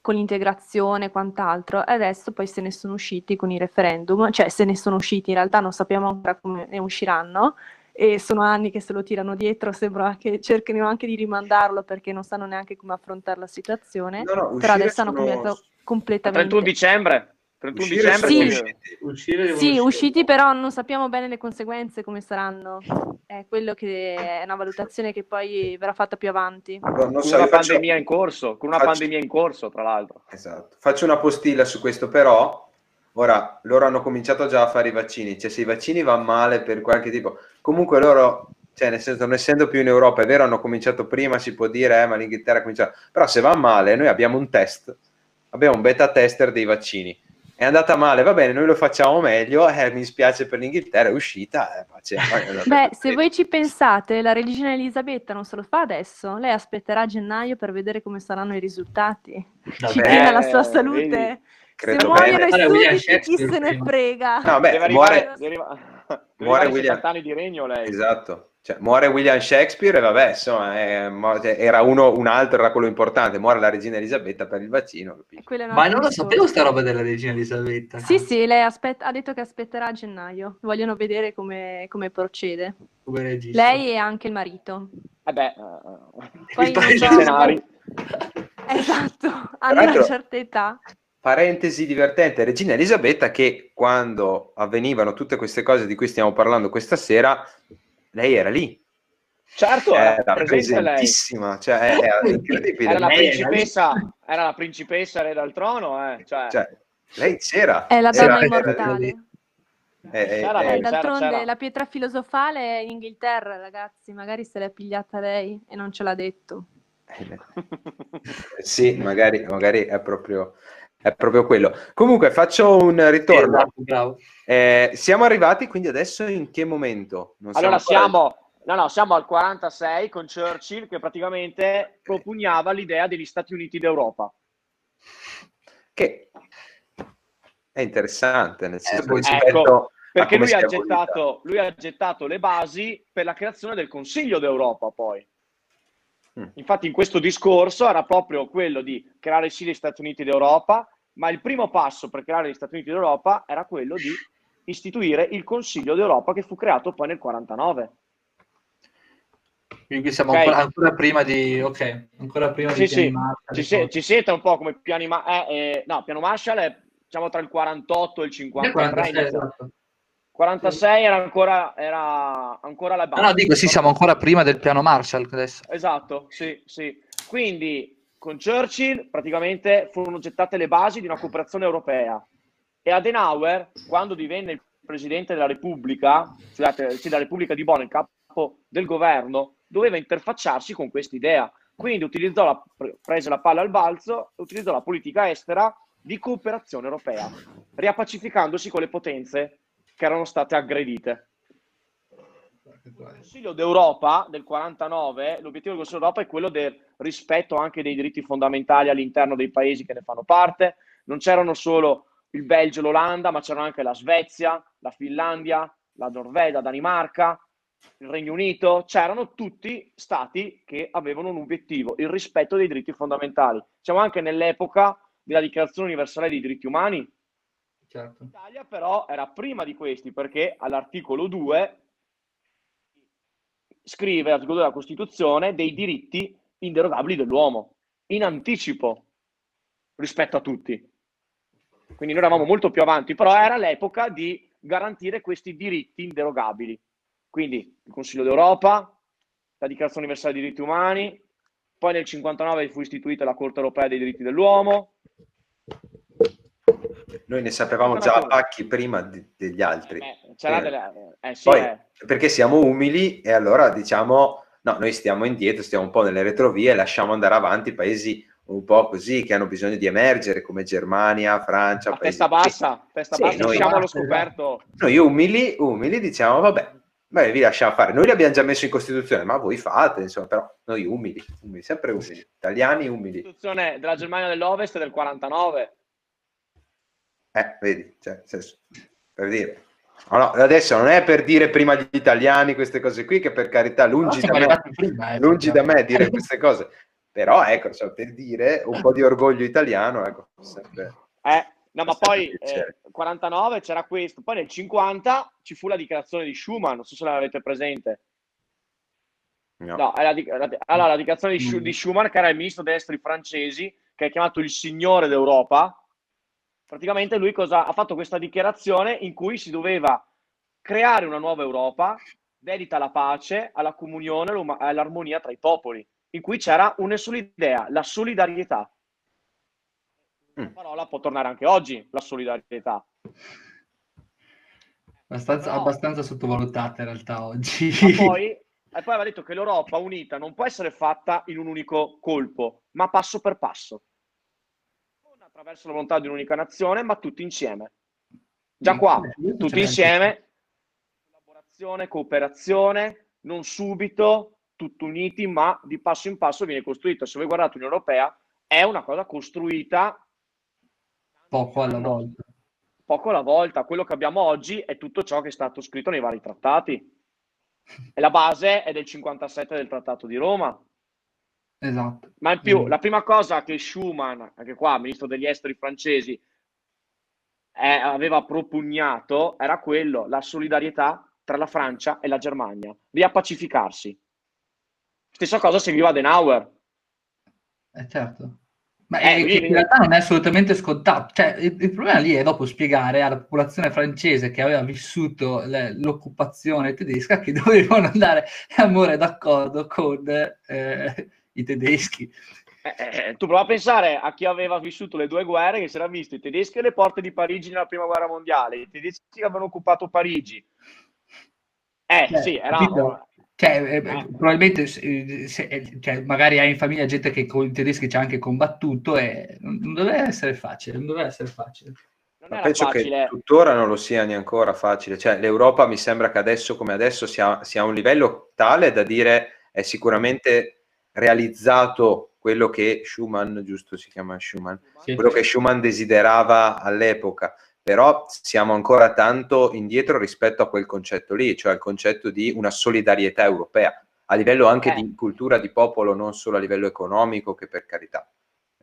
con l'integrazione e quant'altro, e adesso poi se ne sono usciti con i referendum, cioè se ne sono usciti, in realtà non sappiamo ancora come ne usciranno, e sono anni che se lo tirano dietro, sembra che cerchino anche di rimandarlo perché non sanno neanche come affrontare la situazione, no, no, però adesso hanno cambiato completamente. 31 dicembre, 31 dicembre sì, uscire sì usciti però non sappiamo bene le conseguenze come saranno. È quello che è una valutazione che poi verrà fatta più avanti. No, con so, una faccio... pandemia in corso con una faccio... pandemia in corso tra l'altro. Esatto. Faccio una postilla su questo però ora loro hanno cominciato già a fare i vaccini. Cioè se i vaccini vanno male per qualche tipo comunque loro cioè nel senso non essendo più in Europa è vero hanno cominciato prima si può dire eh, ma l'Inghilterra ha cominciato. Però se va male noi abbiamo un test. Abbiamo un beta tester dei vaccini. È andata male, va bene, noi lo facciamo meglio, eh, mi spiace per l'Inghilterra, è uscita. Eh, Beh, se voi ci pensate, la regina Elisabetta non se lo fa adesso, lei aspetterà a gennaio per vedere come saranno i risultati. Vabbè, ci tiene alla sua salute. Vedi, se muoiono i sudditi, chi se ne frega? No, beh, deve muore, deve muore William... anni di regno lei. Esatto. Cioè, muore William Shakespeare e vabbè, insomma, è, era uno, un altro, era quello importante. Muore la regina Elisabetta per il vaccino. Ma non lo sapevo sta roba della regina Elisabetta. Sì, sì, lei aspetta, ha detto che aspetterà a gennaio. Vogliono vedere come, come procede. Come lei e anche il marito. Eh beh, uh, Poi i scenari. Esatto, hanno una certa età. Parentesi divertente, Regina Elisabetta che quando avvenivano tutte queste cose di cui stiamo parlando questa sera lei era lì. Certo, era, era presentissima, cioè, era incredibile. Era la, principessa, era la principessa re dal trono, eh. cioè. Cioè, lei c'era. È la donna era, immortale. Eh, eh, eh, d'altronde c'era. la pietra filosofale è in Inghilterra, ragazzi, magari se l'è pigliata lei e non ce l'ha detto. sì, magari, magari è, proprio, è proprio quello. Comunque faccio un ritorno. Esatto, bravo. Eh, siamo arrivati quindi adesso in che momento? Non allora siamo, no, no, siamo al 46 con Churchill che praticamente propugnava l'idea degli Stati Uniti d'Europa. Che è interessante, nel senso eh, ecco, perché lui ha, gettato, lui ha, gettato, le basi per la creazione del Consiglio d'Europa poi. Mm. Infatti in questo discorso era proprio quello di creare sì gli Stati Uniti d'Europa, ma il primo passo per creare gli Stati Uniti d'Europa era quello di istituire il Consiglio d'Europa che fu creato poi nel 49. Quindi siamo okay. ancora, ancora, prima di... Ok, ancora prima sì, di sì. Marshall, ci, se, ci, siete un po' come piani... Ma- eh, eh, no, piano Marshall è diciamo tra il 48 e il 53. 46, esatto. 46 era ancora, era ancora la base. No, no, dico sì, siamo ancora prima del piano Marshall adesso. Esatto, sì, sì. Quindi con Churchill praticamente furono gettate le basi di una cooperazione europea e Adenauer, quando divenne il presidente della Repubblica, scusate, della Repubblica di Bonn, il capo del governo, doveva interfacciarsi con questa idea. Quindi utilizzò la, prese la palla al balzo e utilizzò la politica estera di cooperazione europea, riappacificandosi con le potenze che erano state aggredite. Il Consiglio d'Europa del 49, l'obiettivo del Consiglio d'Europa è quello del rispetto anche dei diritti fondamentali all'interno dei paesi che ne fanno parte. Non c'erano solo il Belgio e l'Olanda, ma c'erano anche la Svezia, la Finlandia, la Norvegia, la Danimarca, il Regno Unito, c'erano tutti stati che avevano un obiettivo, il rispetto dei diritti fondamentali. Siamo anche nell'epoca della Dichiarazione Universale dei Diritti Umani. Certo. L'Italia però era prima di questi perché all'articolo 2 scrive l'articolo della Costituzione dei diritti inderogabili dell'uomo, in anticipo rispetto a tutti. Quindi noi eravamo molto più avanti, però era l'epoca di garantire questi diritti inderogabili. Quindi il Consiglio d'Europa, la Dichiarazione Universale dei Diritti Umani, poi nel 1959 fu istituita la Corte Europea dei Diritti dell'Uomo. Noi ne sapevamo già a pacchi prima di, degli altri. Eh, eh, delle... eh, sì, poi, eh. Perché siamo umili e allora diciamo, no, noi stiamo indietro, stiamo un po' nelle retrovie e lasciamo andare avanti i paesi un po' così che hanno bisogno di emergere come Germania, Francia. A testa bassa, testa sì, bassa, noi, lasciamo lo scoperto. Noi umili, umili diciamo, vabbè, Beh, vi lasciamo fare. Noi li abbiamo già messo in Costituzione, ma voi fate, insomma, però noi umili, umili sempre umili, italiani umili. Costituzione della Germania dell'Ovest del 49. Eh, vedi, cioè, senso, per dire. No, no, adesso non è per dire prima gli italiani queste cose qui, che per carità, lungi, da me, prima, eh, lungi da me dire queste cose. Però, ecco, cioè, per dire un po' di orgoglio italiano, ecco, sempre... Eh, No, ma poi eh, 49 c'era questo, poi nel 50 ci fu la dichiarazione di Schuman, non so se l'avete presente. No, no la, la, allora, la dichiarazione di, mm. di, Schuman, che era il ministro degli esteri francesi, che è chiamato il signore d'Europa, praticamente lui cosa, ha fatto questa dichiarazione in cui si doveva creare una nuova Europa dedita alla pace, alla comunione, all'armonia tra i popoli, in cui c'era una sola idea, la solidarietà. La mm. parola può tornare anche oggi, la solidarietà. Abbastanza, no. abbastanza sottovalutata in realtà oggi. Poi, e poi aveva detto che l'Europa unita non può essere fatta in un unico colpo, ma passo per passo. Attraverso la volontà di un'unica nazione, ma tutti insieme. Già qua, tutti insieme, collaborazione, cooperazione, non subito, tutti uniti, ma di passo in passo viene costruita. Se voi guardate l'Unione Europea, è una cosa costruita Poco alla volta. Poco alla volta. Quello che abbiamo oggi è tutto ciò che è stato scritto nei vari trattati. E la base è del 57 del Trattato di Roma. Esatto. Ma in più, mm. la prima cosa che Schuman, anche qua, ministro degli esteri francesi, eh, aveva propugnato era quello, la solidarietà tra la Francia e la Germania, riappacificarsi. Stessa cosa seguiva Adenauer. Eh certo. Ma eh, in realtà non è assolutamente scontato. Cioè, il, il, problema lì è dopo spiegare alla popolazione francese che aveva vissuto le, l'occupazione tedesca che dovevano andare amore d'accordo con eh, i tedeschi. Eh, eh, tu prova a pensare a chi aveva vissuto le due guerre, che si era visto i tedeschi alle porte di Parigi nella prima guerra mondiale, i tedeschi che avevano occupato Parigi. Eh, cioè, sì, era? Cioè, eh, eh. probabilmente se, eh, cioè, magari hai in famiglia gente che con i tedeschi ci ha anche combattuto e non, non deve essere facile, non deve essere facile. Ma penso facile. che tuttora non lo sia neanche ancora facile. Cioè, l'Europa mi sembra che adesso come adesso sia, sia a un livello tale da dire è sicuramente realizzato quello che Schumann, giusto si chiama Schumann, sì. quello che Schumann desiderava all'epoca però siamo ancora tanto indietro rispetto a quel concetto lì, cioè il concetto di una solidarietà europea, a livello anche eh. di cultura di popolo, non solo a livello economico, che per carità.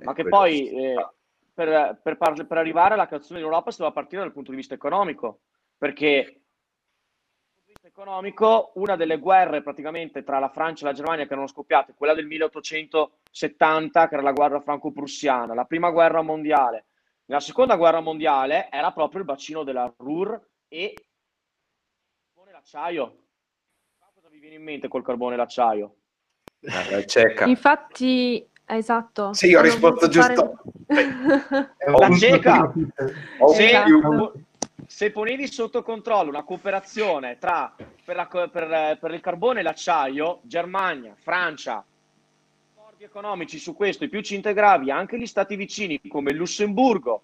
Ma che poi eh, per, per, par- per, arrivare alla creazione dell'Europa si doveva partire dal punto di vista economico, perché dal punto di vista economico una delle guerre praticamente tra la Francia e la Germania che erano scoppiate, quella del 1870, che era la guerra franco-prussiana, la prima guerra mondiale, nella seconda guerra mondiale era proprio il bacino della Ruhr e il carbone l'acciaio. Cosa vi viene in mente col carbone e l'acciaio? Eh, Infatti, esatto. Sì, ho risposto giusto. Fare... La cieca. Esatto. Se, ponevi sotto controllo una cooperazione tra per, la, per, per il carbone e l'acciaio, Germania, Francia, accordi economici su questo e più ci integravi anche gli stati vicini come il Lussemburgo,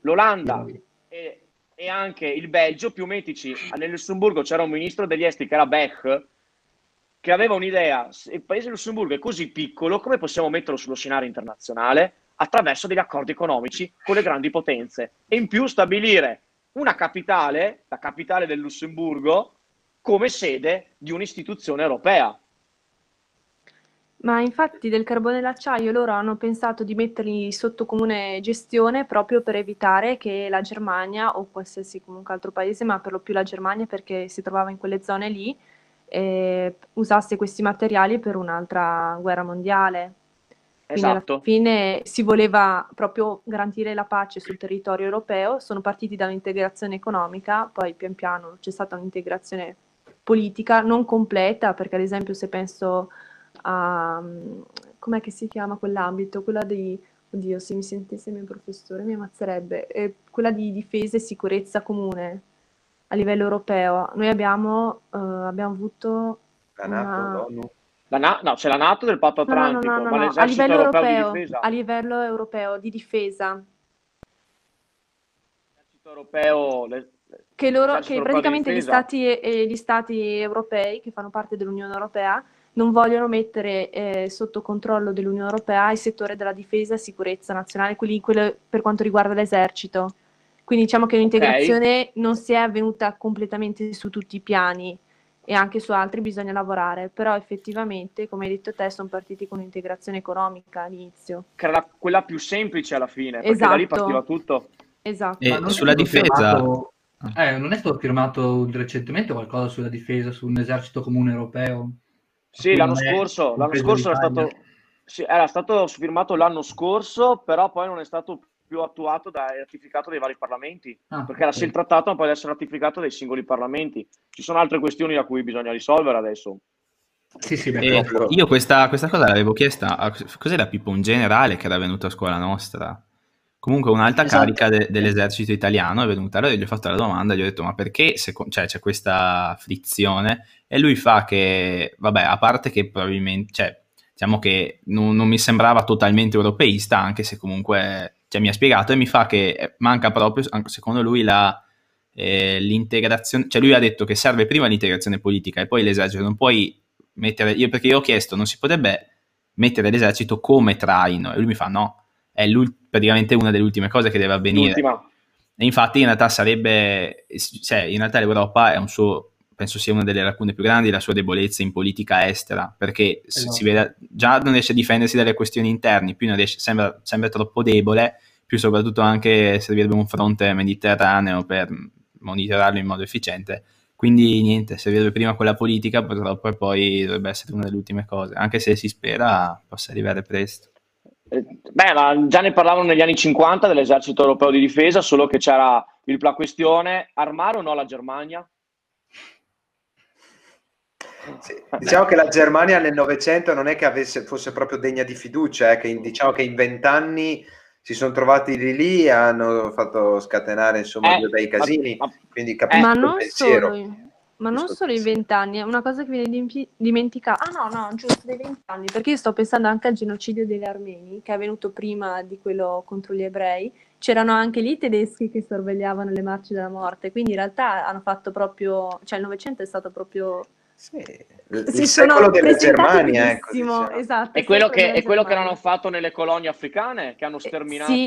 l'Olanda e, e anche il Belgio, più metici. Nel Lussemburgo c'era un ministro degli esteri che era Bech, che aveva un'idea, il paese Lussemburgo è così piccolo, come possiamo metterlo sullo scenario internazionale? Attraverso degli accordi economici con le grandi potenze e in più stabilire una capitale, la capitale del Lussemburgo, come sede di un'istituzione europea. Ma infatti del carbone e l'acciaio loro hanno pensato di metterli sotto comune gestione proprio per evitare che la Germania o qualsiasi comunque altro paese, ma per lo più la Germania perché si trovava in quelle zone lì, eh, usasse questi materiali per un'altra guerra mondiale. Quindi esatto. alla fine si voleva proprio garantire la pace sul territorio europeo, sono partiti da un'integrazione economica, poi pian piano c'è stata un'integrazione politica non completa, perché ad esempio se penso a... com'è che si chiama quell'ambito? Quella di... Oddio, se mi sentisse il mio professore mi ammazzerebbe. Eh, quella di difesa e sicurezza comune a livello europeo. Noi abbiamo, uh, abbiamo avuto... La NATO, l'ONU? La Na- no, c'è la NATO del patto atlantico, no, no, no, no, a livello europeo, di a livello europeo di difesa. L'esercito europeo... Le... Che, loro, che praticamente gli stati, eh, gli stati europei che fanno parte dell'Unione Europea non vogliono mettere eh, sotto controllo dell'Unione Europea il settore della difesa e sicurezza nazionale, quelli, quello per quanto riguarda l'esercito. Quindi diciamo che l'integrazione okay. non si è avvenuta completamente su tutti i piani e anche su altri bisogna lavorare, però effettivamente, come hai detto te, sono partiti con un'integrazione economica all'inizio. Che era quella più semplice alla fine, perché esatto. da lì esatto. partiva tutto. Esatto. E sulla difesa... Firmato... Eh, non è stato firmato recentemente qualcosa sulla difesa, su un esercito comune europeo? Sì, l'anno scorso, l'anno scorso era stato, sì, era stato firmato l'anno scorso, però poi non è stato più attuato da, ratificato dai vari parlamenti, ah, perché okay. il trattato non può essere ratificato dai singoli parlamenti. Ci sono altre questioni a cui bisogna risolvere adesso. Sì, sì, eh, io questa, questa, cosa l'avevo chiesta, a, cos'era Pippo, un generale che era venuto a scuola nostra? Comunque un'alta esatto. carica de, dell'esercito italiano è venuta, allora gli ho fatto la domanda, gli ho detto ma perché se, cioè, c'è questa frizione? E lui fa che, vabbè, a parte che probabilmente, cioè, diciamo che non, non mi sembrava totalmente europeista, anche se comunque cioè, mi ha spiegato e mi fa che eh, manca proprio, secondo lui, la, eh, l'integrazione, cioè lui ha detto che serve prima l'integrazione politica e poi l'esercito, non puoi mettere, io perché io ho chiesto, non si potrebbe mettere l'esercito come traino e lui mi fa no, è praticamente una delle ultime cose che deve avvenire. L'ultima. E infatti in realtà sarebbe, cioè in realtà l'Europa è un suo, penso sia una delle lacune più grandi, la sua debolezza in politica estera, perché esatto. si vede, già non riesce a difendersi dalle questioni interni, più non riesce, sembra, sembra troppo debole, più soprattutto anche servirebbe un fronte mediterraneo per monitorarlo in modo efficiente. Quindi niente, servirebbe prima quella politica, purtroppo poi dovrebbe essere una delle ultime cose, anche se si spera possa arrivare presto. Eh, beh, già ne parlavano negli anni 50 dell'esercito europeo di difesa, solo che c'era il, la questione armare o no la Germania? Sì. Diciamo che la Germania nel Novecento non è che avesse, fosse proprio degna di fiducia, eh, che in, diciamo che in vent'anni si sono trovati lì lì e hanno fatto scatenare insomma eh, due bei casini, ma, quindi capisco ma non pensiero. Solo, ma non solo i vent'anni, è una cosa che viene dimenticata. Ah no, no, giusto, dei vent'anni, perché io sto pensando anche al genocidio degli armeni, che è avvenuto prima di quello contro gli ebrei. C'erano anche lì i tedeschi che sorvegliavano le marce della morte, quindi in realtà hanno fatto proprio, cioè il Novecento è stato proprio sì, il, il secolo della Germania, ecco, diciamo. esatto, è quello, che, è quello che non hanno fatto nelle colonie africane, che hanno eh, sterminato sì,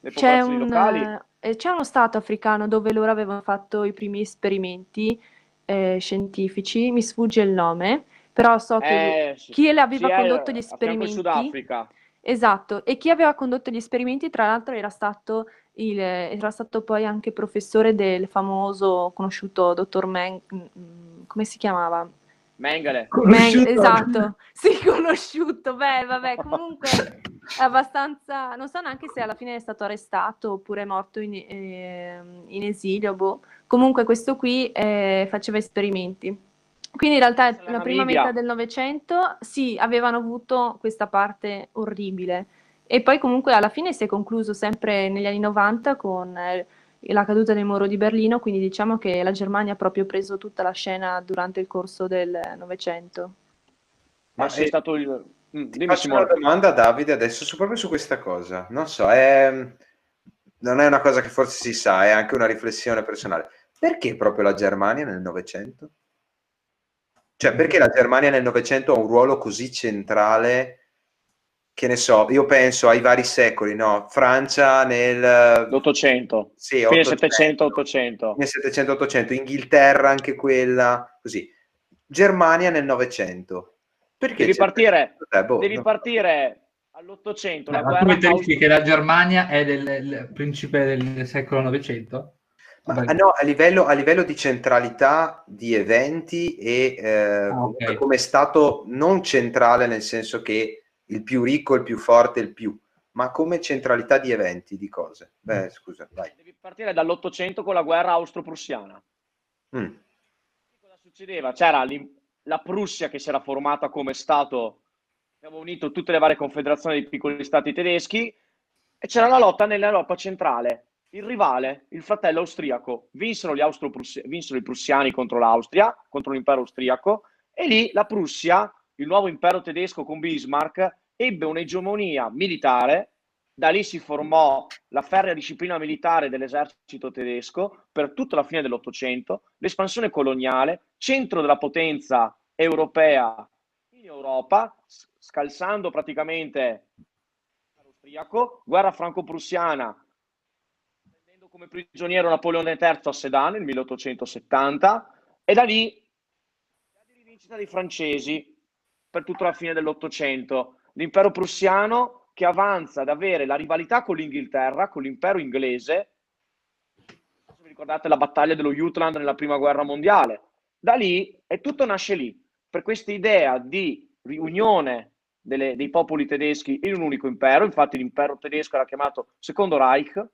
le popolazioni un, locali. Eh, c'è uno stato africano dove loro avevano fatto i primi esperimenti eh, scientifici, mi sfugge il nome, però so che eh, chi le aveva sì, condotto gli esperimenti... Sudafrica. Esatto, e chi aveva condotto gli esperimenti tra l'altro era stato, il, era stato poi anche professore del famoso conosciuto dottor Meng, mm, mm, come si chiamava? Mengele. Men- esatto, sì, conosciuto, beh, vabbè, comunque è abbastanza, non so neanche se alla fine è stato arrestato oppure è morto in, eh, in esilio, boh. Comunque questo qui eh, faceva esperimenti Quindi in realtà la, la prima metà del Novecento sì, avevano avuto questa parte orribile e poi comunque alla fine si è concluso sempre negli anni 90 con eh, la caduta del muro di Berlino, quindi diciamo che la Germania ha proprio preso tutta la scena durante il corso del Novecento. Ma è stato il... Mm, ti faccio una domanda Davide adesso su, proprio su questa cosa. Non so, è... non è una cosa che forse si sa, è anche una riflessione personale. Perché proprio la Germania nel Novecento? Cioè, perché la Germania nel Novecento ha un ruolo così centrale? Che ne so, io penso ai vari secoli, no? Francia nel... L'Ottocento. Sì, fine 700-800. Nel 700-800, Inghilterra anche quella, così. Germania nel Novecento. Perché devi partire, eh, boh, devi no. partire all'Ottocento. Ma, come te dici che la Germania è del principe del secolo Novecento? Ma, no, a livello, a livello, di centralità di eventi e eh, ah, okay. come stato non centrale nel senso che il più ricco, il più forte, il più, ma come centralità di eventi, di cose. Beh, mm. scusa, vai. Devi partire dall'Ottocento con la guerra austro-prussiana. Mm. Cosa succedeva? C'era la Prussia che si era formata come Stato, abbiamo unito tutte le varie confederazioni dei piccoli stati tedeschi e c'era la lotta nell'Europa centrale il rivale, il fratello austriaco. Vinsero, gli vinsero i prussiani contro l'Austria, contro l'impero austriaco, e lì la Prussia, il nuovo impero tedesco con Bismarck, ebbe un'egemonia militare. Da lì si formò la ferrea disciplina militare dell'esercito tedesco per tutta la fine dell'Ottocento, l'espansione coloniale, centro della potenza europea in Europa, scalzando praticamente l'austriaco, guerra franco-prussiana come prigioniero Napoleone III a Sedan nel 1870 e da lì la rivincita dei francesi per tutta la fine dell'Ottocento. L'impero prussiano che avanza ad avere la rivalità con l'Inghilterra, con l'impero inglese. Se vi ricordate la battaglia dello Jutland nella prima guerra mondiale. Da lì, e tutto nasce lì, per questa idea di riunione delle, dei popoli tedeschi in un unico impero. Infatti l'impero tedesco era chiamato Secondo Reich,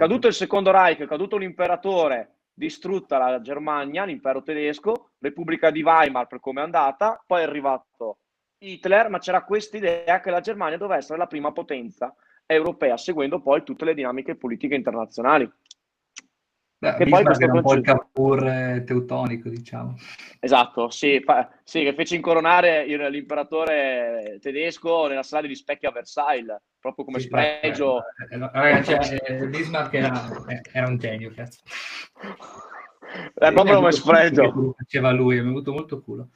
Caduto il secondo Reich, caduto l'imperatore, distrutta la Germania, l'impero tedesco, Repubblica di Weimar per come è andata, poi è arrivato Hitler, ma c'era questa idea che la Germania doveva essere la prima potenza europea, seguendo poi tutte le dinamiche politiche internazionali. Beh, che poi questo era un po' il Cavour teutonico, diciamo. Esatto, sì, fa, sì, che fece incoronare il, l'imperatore tedesco nella sala di specchi a Versailles, proprio come sì, spregio. Eh, eh, ragazzi, cioè, Bismarck era, era, un genio, cazzo. È proprio come spregio. Faceva lui, mi ha avuto molto culo.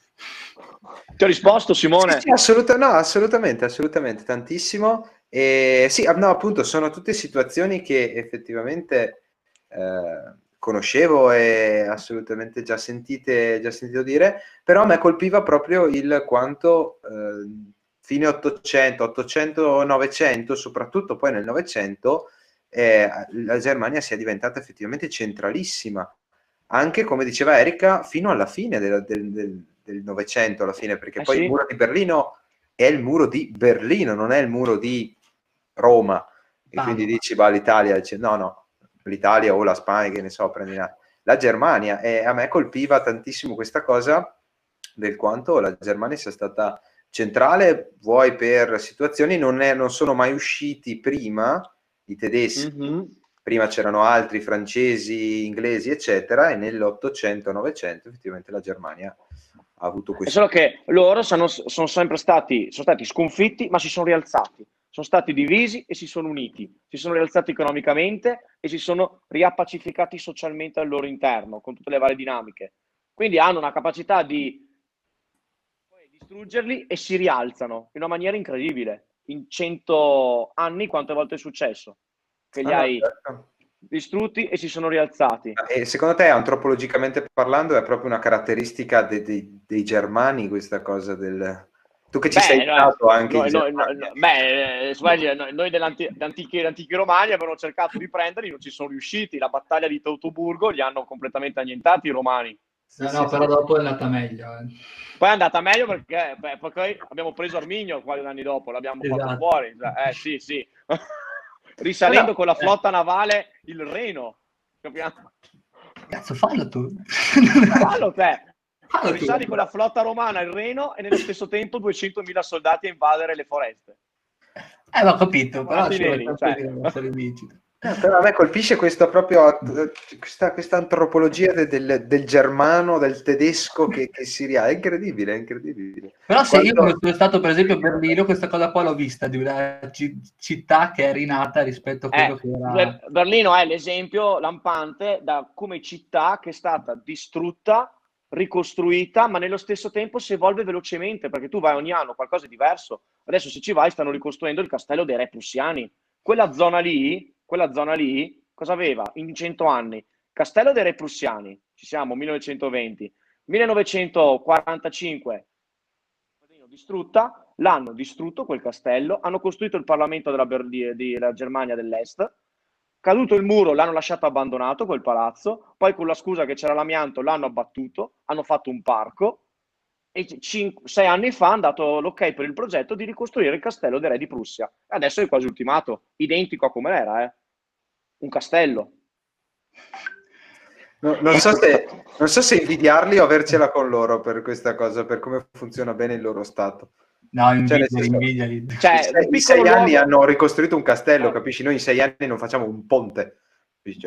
Ti ho risposto, Simone? Sì, sì assoluta, no, assolutamente, assolutamente, tantissimo. E sì, no, appunto, sono tutte situazioni che effettivamente eh, conoscevo e assolutamente già, sentite, già sentito dire, però a me colpiva proprio il quanto eh, fine 800, 800, 900, soprattutto poi nel 900, eh, la Germania sia diventata effettivamente centralissima, anche come diceva Erika, fino alla fine del, del, del, del Novecento, alla fine, perché eh poi sì. il muro di Berlino è il muro di Berlino, non è il muro di Roma. E quindi dici, va l'Italia, dice, no, no, l'Italia o la Spagna, che ne so, prendi la, la Germania. E a me colpiva tantissimo questa cosa del quanto la Germania sia stata centrale, vuoi per situazioni, non, è, non sono mai usciti prima i tedeschi, mm-hmm. prima c'erano altri francesi, inglesi, eccetera, e nell'Ottocento-Novecento effettivamente la Germania ha avuto questo. Solo che loro sono, sono sempre stati, sono stati sconfitti, ma si sono rialzati sono stati divisi e si sono uniti, si sono rialzati economicamente e si sono riappacificati socialmente al loro interno, con tutte le varie dinamiche. Quindi hanno una capacità di distruggerli e si rialzano in una maniera incredibile. In cento anni quante volte è successo? Che li ah, hai certo. distrutti e si sono rialzati. E secondo te, antropologicamente parlando, è proprio una caratteristica de- de- dei germani questa cosa del tu che ci beh, sei stato anche noi, noi, noi, beh, eh, noi, dell'antichi, antichi romani avevano cercato di prenderli, non ci sono riusciti. La battaglia di Teutoburgo li hanno completamente annientati i romani. No, no, però dopo è andata meglio. Eh. Poi è andata meglio perché beh, poi abbiamo preso Arminio qualche anni dopo, l'abbiamo esatto. fatto fuori. Cioè, eh sì, sì. Risalendo no, con la flotta navale il Reno. Capiamo? Cazzo, fallo tu. Fallo te! Risali con la flotta romana il Reno e nello stesso tempo 200.000 soldati a invadere le foreste. Eh, l'ho capito, però Neri, cioè. Eh, però a me colpisce questo proprio, questa, questa antropologia de, del, del, germano, del tedesco che, che si ria. È incredibile, è incredibile. Però se Quando... io sono stato per esempio a Berlino, questa cosa qua l'ho vista di una c- città che è rinata rispetto a quello eh, che era... Berlino è l'esempio lampante da come città che è stata distrutta, ricostruita, ma nello stesso tempo si evolve velocemente, perché tu vai ogni anno qualcosa di diverso. Adesso se ci vai stanno ricostruendo il castello dei re prussiani. Quella zona lì quella zona lì cosa aveva in 100 anni? Castello dei Re Prussiani, ci siamo, 1920, 1945 distrutta, l'hanno distrutto quel castello, hanno costruito il Parlamento della, Berlì, della Germania dell'Est, caduto il muro l'hanno lasciato abbandonato quel palazzo, poi con la scusa che c'era l'amianto l'hanno abbattuto, hanno fatto un parco e cinque, sei anni fa hanno dato l'ok per il progetto di ricostruire il castello dei re di Prussia. Adesso è quasi ultimato, identico a come era, eh un castello. No, non, so se, non, so se, invidiarli o avercela con loro per questa cosa, per come funziona bene il loro stato. No, invidia, cioè, invidiali. Cioè, in sei luogo... anni hanno ricostruito un castello, capisci? Noi in sei anni non facciamo un ponte.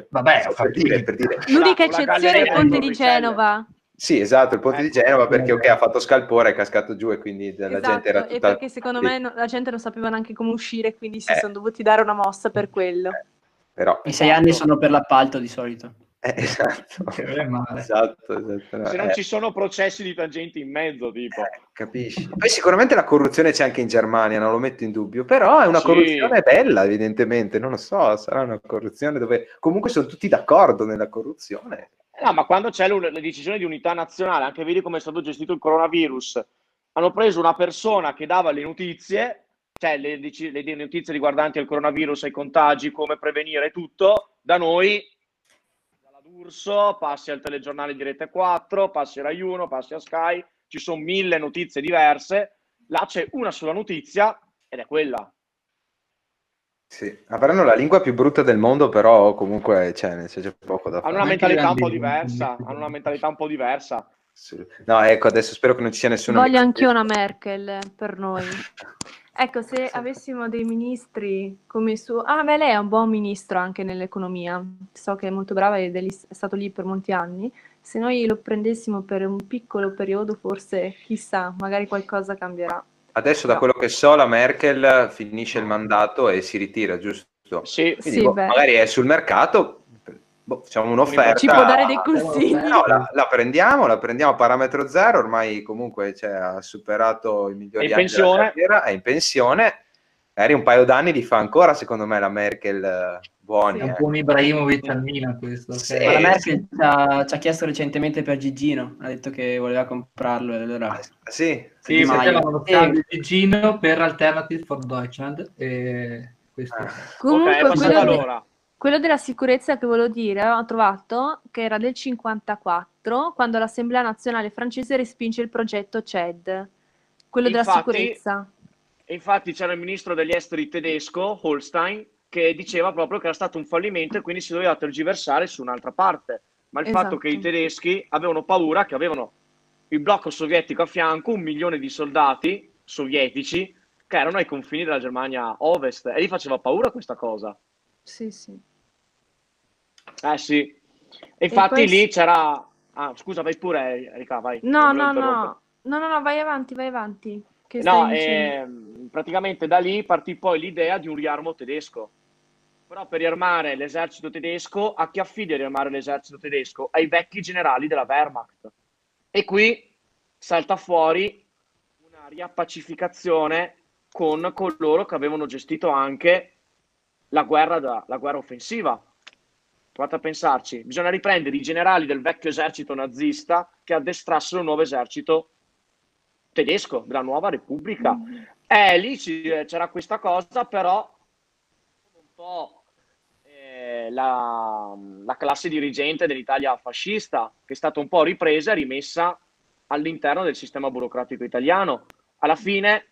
Vabbè, per dire, per dire. L'unica eccezione è il ponte di Genova. Sì, esatto, il ponte di ecco. Genova perché ok, ha fatto scalpore, è cascato giù e quindi la esatto, gente era tutta... E perché secondo me no, la gente non sapeva neanche come uscire, quindi si eh. sono dovuti dare una mossa per quello. Eh. Però, I sei anni sono per l'appalto di solito. Eh, esatto. esatto, esatto. Se non eh. ci sono processi di tangenti in mezzo, tipo. Eh, capisci? Poi sicuramente la corruzione c'è anche in Germania, non lo metto in dubbio, però è una sì. corruzione bella, evidentemente, non lo so, sarà una corruzione dove comunque sono tutti d'accordo nella corruzione. No, ma quando c'è la decisione di unità nazionale, anche vedi come è stato gestito il coronavirus, hanno preso una persona che dava le notizie cioè le, le, notizie riguardanti il coronavirus, i contagi, come prevenire tutto, da noi, D'Urso, passi al telegiornale di Rete 4, passi a Rai 1, passi a Sky, ci sono mille notizie diverse, là c'è una sola notizia ed è quella. Sì, avranno la lingua più brutta del mondo, però comunque cioè, c'è poco da fare. Hanno una mentalità un po' diversa, hanno una mentalità un po' diversa. No, ecco, adesso spero che non ci sia nessuno. Voglio anch'io una Merkel per noi. Ecco, se avessimo dei ministri come su... Ah, beh, lei è un buon ministro anche nell'economia. So che è molto brava ed è stato lì per molti anni. Se noi lo prendessimo per un piccolo periodo, forse, chissà, magari qualcosa cambierà. Adesso, da quello che so, la Merkel finisce il mandato e si ritira, giusto? Sì, Quindi, sì boh, magari è sul mercato, boh, facciamo un'offerta. Ci può dare dei consigli. No, la, la, prendiamo, la prendiamo a parametro zero, ormai comunque cioè, ha superato i migliori è anni pensione. carriera, è in pensione. Magari un paio d'anni li fa ancora, secondo me, la Merkel eh, buoni. Sì, è un po' un Ibrahimovic al Milan questo. Sì, okay. la Merkel ci ha, ci ha, chiesto recentemente per Gigino, ha detto che voleva comprarlo e allora... Ah, sì, sì, sì di Gigino per Alternative for Deutschland e questo. Ah. Comunque, okay, quello, allora. Quello della sicurezza che volevo dire, ho trovato che era del 54, quando l'Assemblea nazionale francese respinge il progetto CED, quello infatti, della sicurezza. Infatti c'era il ministro degli esteri tedesco, Holstein, che diceva proprio che era stato un fallimento e quindi si doveva tergiversare su un'altra parte. Ma il esatto. fatto che i tedeschi avevano paura, che avevano il blocco sovietico a fianco, un milione di soldati sovietici che erano ai confini della Germania ovest e gli faceva paura questa cosa. Sì, sì. Eh sì. Infatti e lì c'era... Ah, scusa, vai pure, Erika, vai. No, no, no. No, no, no, vai avanti, vai avanti. Che no, eh, praticamente da lì partì poi l'idea di un riarmo tedesco. Però per riarmare l'esercito tedesco, a chi affida riarmare l'esercito tedesco? Ai vecchi generali della Wehrmacht. E qui salta fuori una riappacificazione con coloro che avevano gestito anche la guerra, da, la guerra offensiva. Provate a pensarci, bisogna riprendere i generali del vecchio esercito nazista che addestrassero il nuovo esercito tedesco della nuova repubblica. Mm. Eh, lì c'era questa cosa, però un po' eh, la, la, classe dirigente dell'Italia fascista, che è stata un po' ripresa e rimessa all'interno del sistema burocratico italiano. Alla fine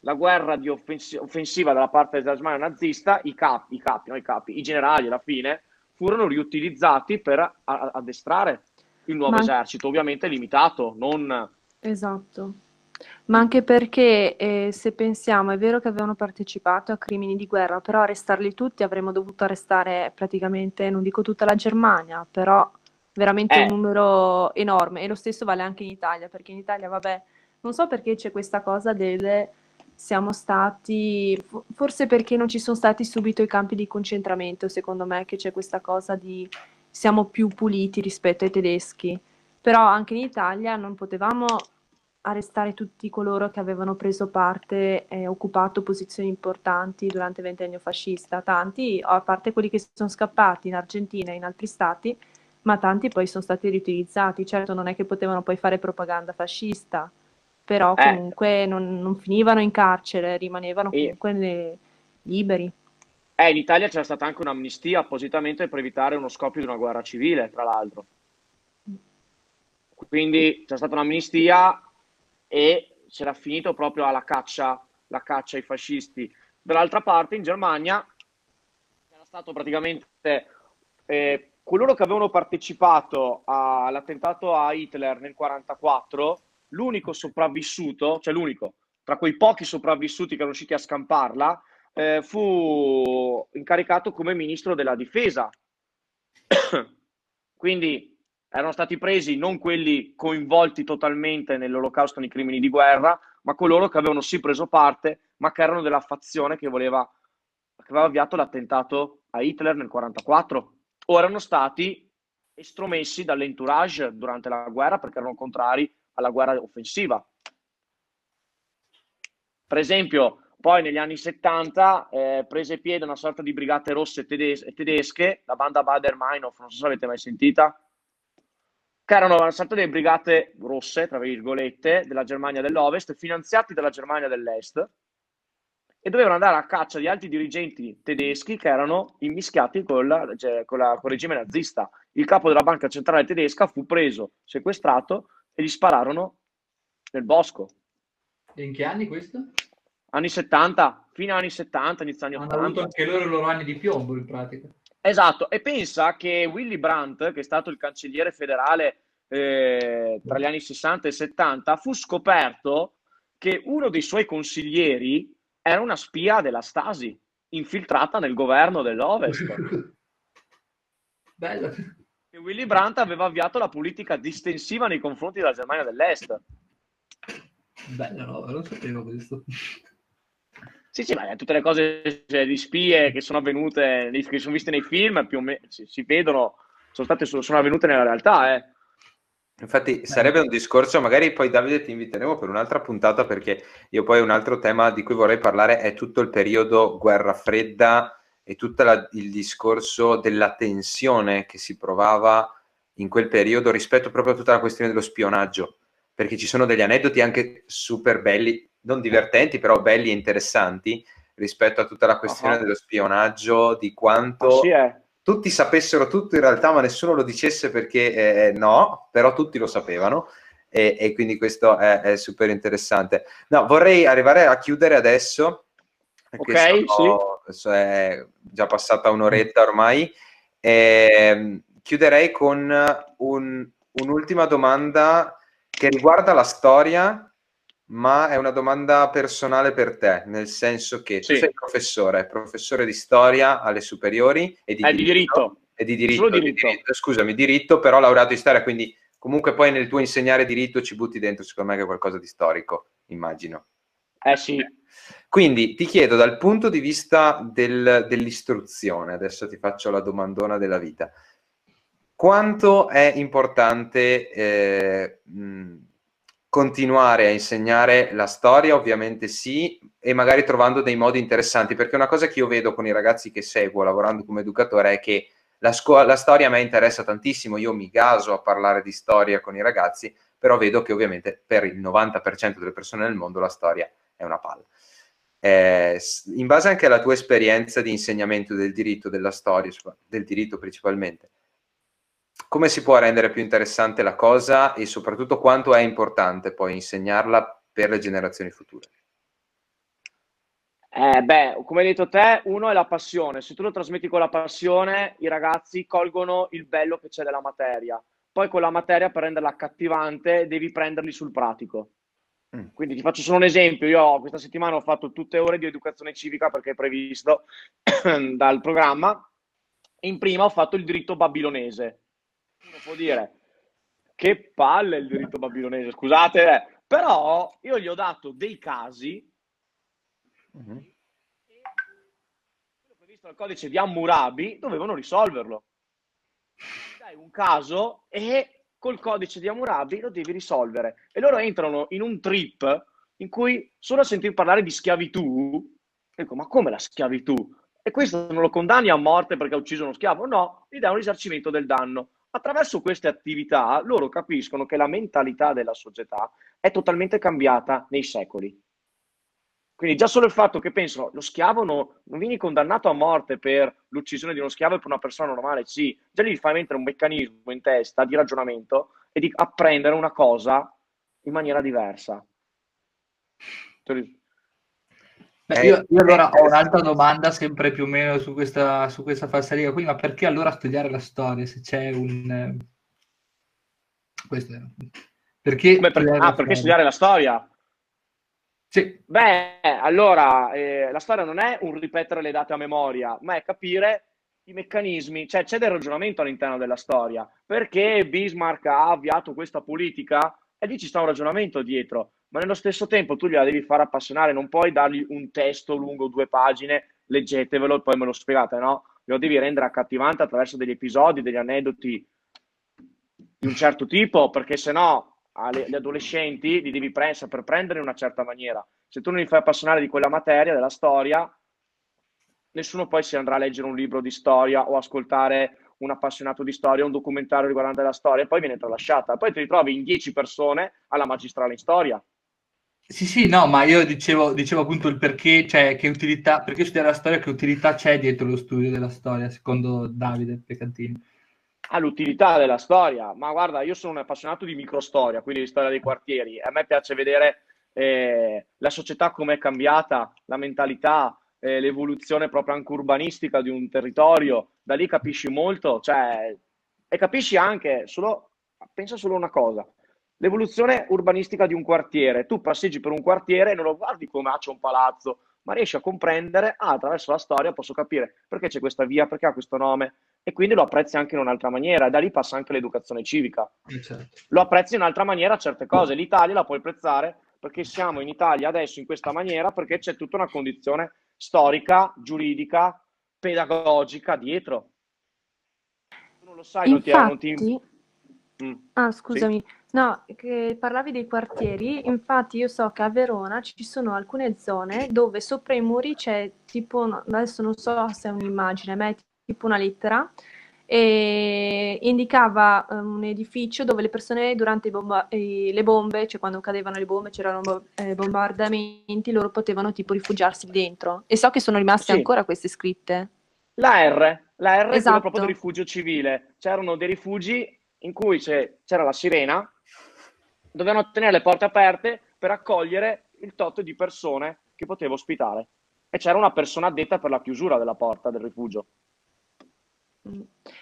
la guerra di offensi- offensiva dalla parte della Germania nazista, i capi, i capi, no, i capi, i generali alla fine furono riutilizzati per addestrare. il nuovo Ma... esercito, ovviamente limitato, non... Esatto. Ma anche perché eh, se pensiamo, è vero che avevano partecipato a crimini di guerra, però arrestarli tutti avremmo dovuto arrestare praticamente, non dico tutta la Germania, però veramente eh. un numero enorme. E lo stesso vale anche in Italia, perché in Italia, vabbè, non so perché c'è questa cosa del siamo stati, forse perché non ci sono stati subito i campi di concentramento, secondo me, che c'è questa cosa di siamo più puliti rispetto ai tedeschi. Però anche in Italia non potevamo arrestare tutti coloro che avevano preso parte e occupato posizioni importanti durante il ventennio fascista. Tanti, a parte quelli che sono scappati in Argentina e in altri stati, ma tanti poi sono stati riutilizzati. Certo, non è che potevano poi fare propaganda fascista, però eh. comunque eh. non, non, finivano in carcere, rimanevano comunque e... liberi. Eh, in Italia c'era stata anche un'amnistia appositamente per evitare uno scoppio di una guerra civile, tra l'altro. Quindi c'è stata un'amnistia e c'era finito proprio alla caccia, la caccia ai fascisti. Dall'altra parte, in Germania, era stato praticamente eh, coloro che avevano partecipato all'attentato a Hitler nel 1944, l'unico sopravvissuto, cioè l'unico, tra quei pochi sopravvissuti che erano riusciti a scamparla, eh, fu incaricato come ministro della difesa. Quindi erano stati presi non quelli coinvolti totalmente nell'olocausto nei crimini di guerra, ma coloro che avevano sì preso parte, ma che erano della fazione che, voleva, che aveva avviato l'attentato a Hitler nel 1944, o erano stati estromessi dall'entourage durante la guerra perché erano contrari alla guerra offensiva. Per esempio, poi negli anni 70 eh, prese piede una sorta di brigate rosse tedes- tedesche, la banda Bader-Meinhof, non so se avete mai sentita, che erano una sorta di brigate rosse, tra virgolette, della Germania dell'Ovest, finanziati dalla Germania dell'Est, e dovevano andare a caccia di alti dirigenti tedeschi che erano immischiati con, la, cioè, con, la, con il regime nazista. Il capo della banca centrale tedesca fu preso, sequestrato e gli spararono nel bosco. E in che anni questo? Anni 70, fino agli anni 70, inizio anni 80. Hanno avuto anche loro i loro anni di piombo in pratica. Esatto, e pensa che Willy Brandt, che è stato il cancelliere federale eh, tra gli anni 60 e 70, fu scoperto che uno dei suoi consiglieri era una spia della Stasi, infiltrata nel governo dell'Ovest. Bello. E Willy Brandt aveva avviato la politica distensiva nei confronti della Germania dell'Est. Bello, no, non sapevo questo. Sì, sì, ma tutte le cose cioè, di spie che sono avvenute, che sono viste nei film, più o meno si, si vedono, sono, state, sono avvenute nella realtà. Eh. Infatti sarebbe un discorso, magari poi Davide ti inviteremo per un'altra puntata perché io poi un altro tema di cui vorrei parlare è tutto il periodo guerra fredda e tutto il discorso della tensione che si provava in quel periodo rispetto proprio a tutta la questione dello spionaggio, perché ci sono degli aneddoti anche super belli non divertenti, però belli e interessanti rispetto a tutta la questione uh-huh. dello spionaggio, di quanto sì, eh. tutti sapessero tutto in realtà, ma nessuno lo dicesse perché eh, no, però tutti lo sapevano. E, e quindi questo è, è, super interessante. No, vorrei arrivare a chiudere adesso. Ok, sono, sì. È già passata un'oretta ormai. E, chiuderei con un, un'ultima domanda che riguarda la storia ma è una domanda personale per te, nel senso che tu sei professore, professore di storia alle superiori e di, eh, diritto, diritto. E di diritto. Di diritto, scusami, diritto, però laureato in storia, quindi comunque poi nel tuo insegnare diritto ci butti dentro, secondo me, che qualcosa di storico, immagino. Eh sì. Quindi ti chiedo dal punto di vista del, dell'istruzione, adesso ti faccio la domandona della vita, quanto è importante eh, continuare a insegnare la storia, ovviamente sì, e magari trovando dei modi interessanti, perché una cosa che io vedo con i ragazzi che seguo lavorando come educatore è che la, scu- la storia a me interessa tantissimo, io mi gaso a parlare di storia con i ragazzi, però vedo che ovviamente per il 90% delle persone nel mondo la storia è una palla. Eh, in base anche alla tua esperienza di insegnamento del diritto, della storia, del diritto principalmente, come si può rendere più interessante la cosa e soprattutto quanto è importante poi insegnarla per le generazioni future? Eh, beh, come hai detto te, uno è la passione. Se tu lo trasmetti con la passione, i ragazzi colgono il bello che c'è della materia. poi con la materia per renderla accattivante devi prenderli sul pratico. Mm. Quindi ti faccio solo un esempio, io questa settimana ho fatto tutte ore di educazione civica perché è previsto dal programma. In prima ho fatto il diritto babilonese. Uno può dire, che palle il diritto babilonese, scusate, eh. però io gli ho dato dei casi mm-hmm. previsto dal codice di Hammurabi dovevano risolverlo. Dai un caso e col codice di Hammurabi lo devi risolvere. E loro entrano in un trip in cui solo a sentir parlare di schiavitù, dico, ma come la schiavitù? E questo non lo condanni a morte perché ha ucciso uno schiavo? No, gli dà un risarcimento del danno. Attraverso queste attività loro capiscono che la mentalità della società è totalmente cambiata nei secoli. Quindi già solo il fatto che pensano lo schiavo no, non vieni condannato a morte per l'uccisione di uno schiavo e per una persona normale, sì, già gli fai mettere un meccanismo in testa di ragionamento e di apprendere una cosa in maniera diversa. Beh, io, io, allora ho un'altra domanda sempre più o meno su questa, su questa falsariga qui, ma perché allora studiare la storia se c'è un... Questo è... Perché, Beh, per... ah, perché studiare la storia? Sì. Beh, allora, eh, la storia non è un ripetere le date a memoria, ma è capire i meccanismi, cioè c'è del ragionamento all'interno della storia. Perché Bismarck ha avviato questa politica? E lì ci sta un ragionamento dietro, ma nello stesso tempo tu gliela devi far appassionare, non puoi dargli un testo lungo due pagine, leggetevelo e poi me lo spiegate, no? Lo devi rendere accattivante attraverso degli episodi, degli aneddoti di un certo tipo, perché se no agli adolescenti li devi pre- saper prendere in una certa maniera. Se tu non li fai appassionare di quella materia, della storia, nessuno poi si andrà a leggere un libro di storia o ascoltare un appassionato di storia, un documentario riguardante la storia e poi viene tralasciata. Poi ti ritrovi in 10 persone alla magistrale in storia. Sì, sì, no, ma io dicevo, dicevo appunto il perché, cioè che utilità, perché studiare la storia, che utilità c'è dietro lo studio della storia, secondo Davide Peccantini all'utilità della storia. Ma guarda, io sono un appassionato di microstoria, quindi di storia dei quartieri. A me piace vedere eh, la società come è cambiata, la mentalità, eh, l'evoluzione proprio anche urbanistica di un territorio. Da lì capisci molto, cioè, e capisci anche solo, pensa solo una cosa. L'evoluzione urbanistica di un quartiere, tu passeggi per un quartiere e non lo guardi come ah, c'è un palazzo, ma riesci a comprendere, ah, attraverso la storia posso capire perché c'è questa via, perché ha questo nome, e quindi lo apprezzi anche in un'altra maniera. Da lì passa anche l'educazione civica. Eh, certo. Lo apprezzi in un'altra maniera certe cose. L'Italia la puoi apprezzare perché siamo in Italia adesso in questa maniera, perché c'è tutta una condizione storica, giuridica, pedagogica dietro. Tu non lo sai, Infatti... non ti... Non ti... Mm. Ah, scusami. Sì? No, che parlavi dei quartieri, infatti io so che a Verona ci sono alcune zone dove sopra i muri c'è tipo, adesso non so se è un'immagine, ma è tipo una lettera, e indicava um, un edificio dove le persone durante bomba- le bombe, cioè quando cadevano le bombe, c'erano eh, bombardamenti, loro potevano tipo rifugiarsi dentro. E so che sono rimaste sì. ancora queste scritte. La R, la R esatto. è proprio del rifugio civile. C'erano dei rifugi in cui c'era la sirena, dovevano tenere le porte aperte per accogliere il tot di persone che poteva ospitare. E c'era una persona addetta per la chiusura della porta del rifugio.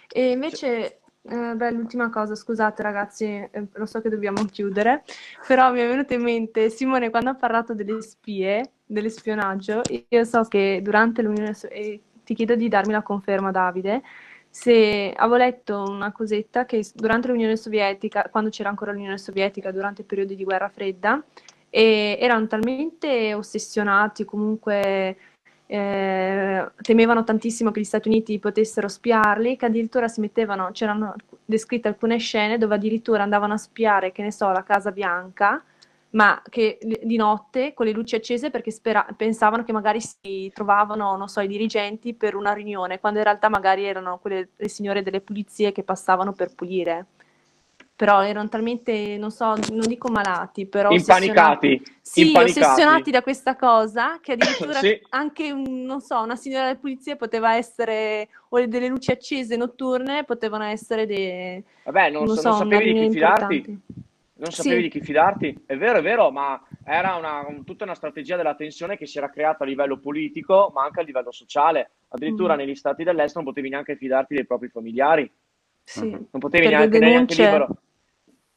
E invece, eh, beh, l'ultima cosa, scusate ragazzi, eh, lo so che dobbiamo chiudere, però mi è venuto in mente, Simone, quando ha parlato delle spie, dell'espionaggio, io so che durante l'Unione Sovietica, ti chiedo di darmi la conferma Davide, se avevo letto una cosetta che durante l'Unione Sovietica, quando c'era ancora l'Unione Sovietica, durante i periodi di guerra fredda, erano talmente ossessionati, comunque eh, temevano tantissimo che gli Stati Uniti potessero spiarli, che addirittura si mettevano, c'erano descritte alcune scene dove addirittura andavano a spiare, che ne so, la Casa Bianca, ma che di notte con le luci accese perché spera- pensavano che magari si trovavano, non so, i dirigenti per una riunione, quando in realtà magari erano quelle le signore delle pulizie che passavano per pulire però erano talmente, non so, non dico malati, però impanicati. Sì, impanicati. ossessionati da questa cosa che addirittura sì. anche, non so, una signora della polizia poteva essere, o delle luci accese notturne potevano essere dei... Vabbè, non, non, so, non sapevi di chi fidarti. Non sapevi sì. di chi fidarti, è vero, è vero, ma era una, tutta una strategia della tensione che si era creata a livello politico, ma anche a livello sociale. Addirittura mm. negli stati dell'est non potevi neanche fidarti dei propri familiari Sì, non potevi neanche, denunce... neanche libero.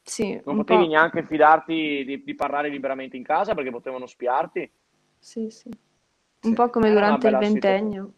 Sì, non potevi po'. neanche fidarti di, di, parlare liberamente in casa perché potevano spiarti. Sì, sì. Un sì. po' come Era durante il ventennio.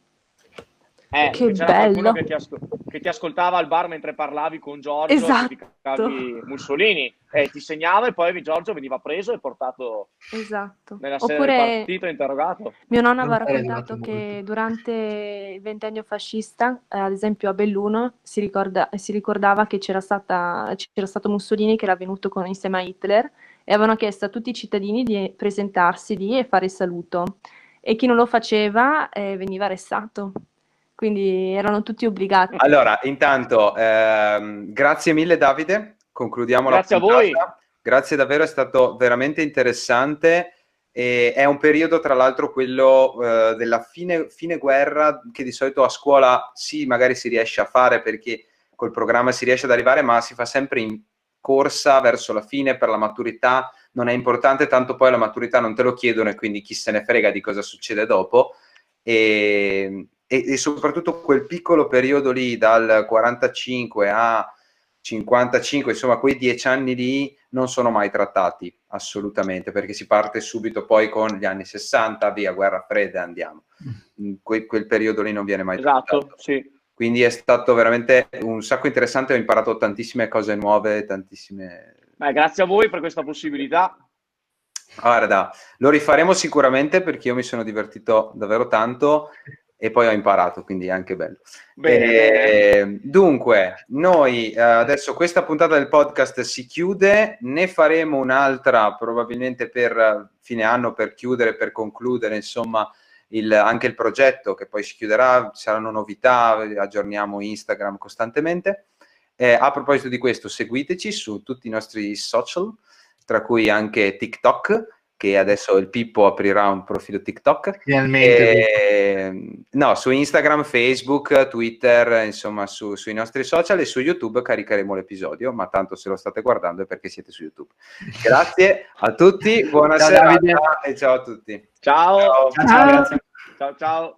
Eh, che bello. Che ti, asco- che ti, ascoltava al bar mentre parlavi con Giorgio, esatto. Mussolini, e ti segnava e poi Giorgio veniva preso e portato esatto. nella sede Oppure, del partito e interrogato. Mio nonno aveva raccontato che molto. durante il ventennio fascista, eh, ad esempio a Belluno, si, ricorda- si ricordava che c'era, stata, c'era stato Mussolini che era venuto con, insieme a Hitler e avevano chiesto a tutti i cittadini di presentarsi lì e fare il saluto. E chi non lo faceva eh, veniva arrestato quindi erano tutti obbligati. Allora, intanto, ehm, grazie mille Davide, concludiamo grazie la puntata. Grazie a voi. Grazie davvero, è stato veramente interessante. E è un periodo, tra l'altro, quello eh, della fine, fine guerra, che di solito a scuola sì, magari si riesce a fare perché col programma si riesce ad arrivare, ma si fa sempre in corsa verso la fine per la maturità. Non è importante, tanto poi la maturità non te lo chiedono e quindi chi se ne frega di cosa succede dopo. E, e, e, soprattutto quel piccolo periodo lì dal 45 a 55, insomma quei dieci anni lì non sono mai trattati assolutamente perché si parte subito poi con gli anni 60, via guerra fredda andiamo. Mm. Que, quel periodo lì non viene mai esatto, trattato. Sì. Quindi è stato veramente un sacco interessante, ho imparato tantissime cose nuove, tantissime... Beh, grazie a voi per questa possibilità. Guarda, lo rifaremo sicuramente perché io mi sono divertito davvero tanto e poi ho imparato, quindi è anche bello. Bene, e, ehm, dunque, noi eh, adesso questa puntata del podcast si chiude, ne faremo un'altra probabilmente per fine anno per chiudere, per concludere, insomma, il, anche il progetto che poi si chiuderà, ci saranno novità, aggiorniamo Instagram costantemente. Eh, a proposito di questo, seguiteci su tutti i nostri social, tra cui anche TikTok che adesso il Pippo aprirà un profilo TikTok. Finalmente. E, ehm, no, su Instagram, Facebook, Twitter, insomma su, sui nostri social e su YouTube caricheremo l'episodio, ma tanto se lo state guardando è perché siete su YouTube. Grazie a tutti, buonasera e ciao a tutti. Ciao. Ciao, ciao. ciao. ciao.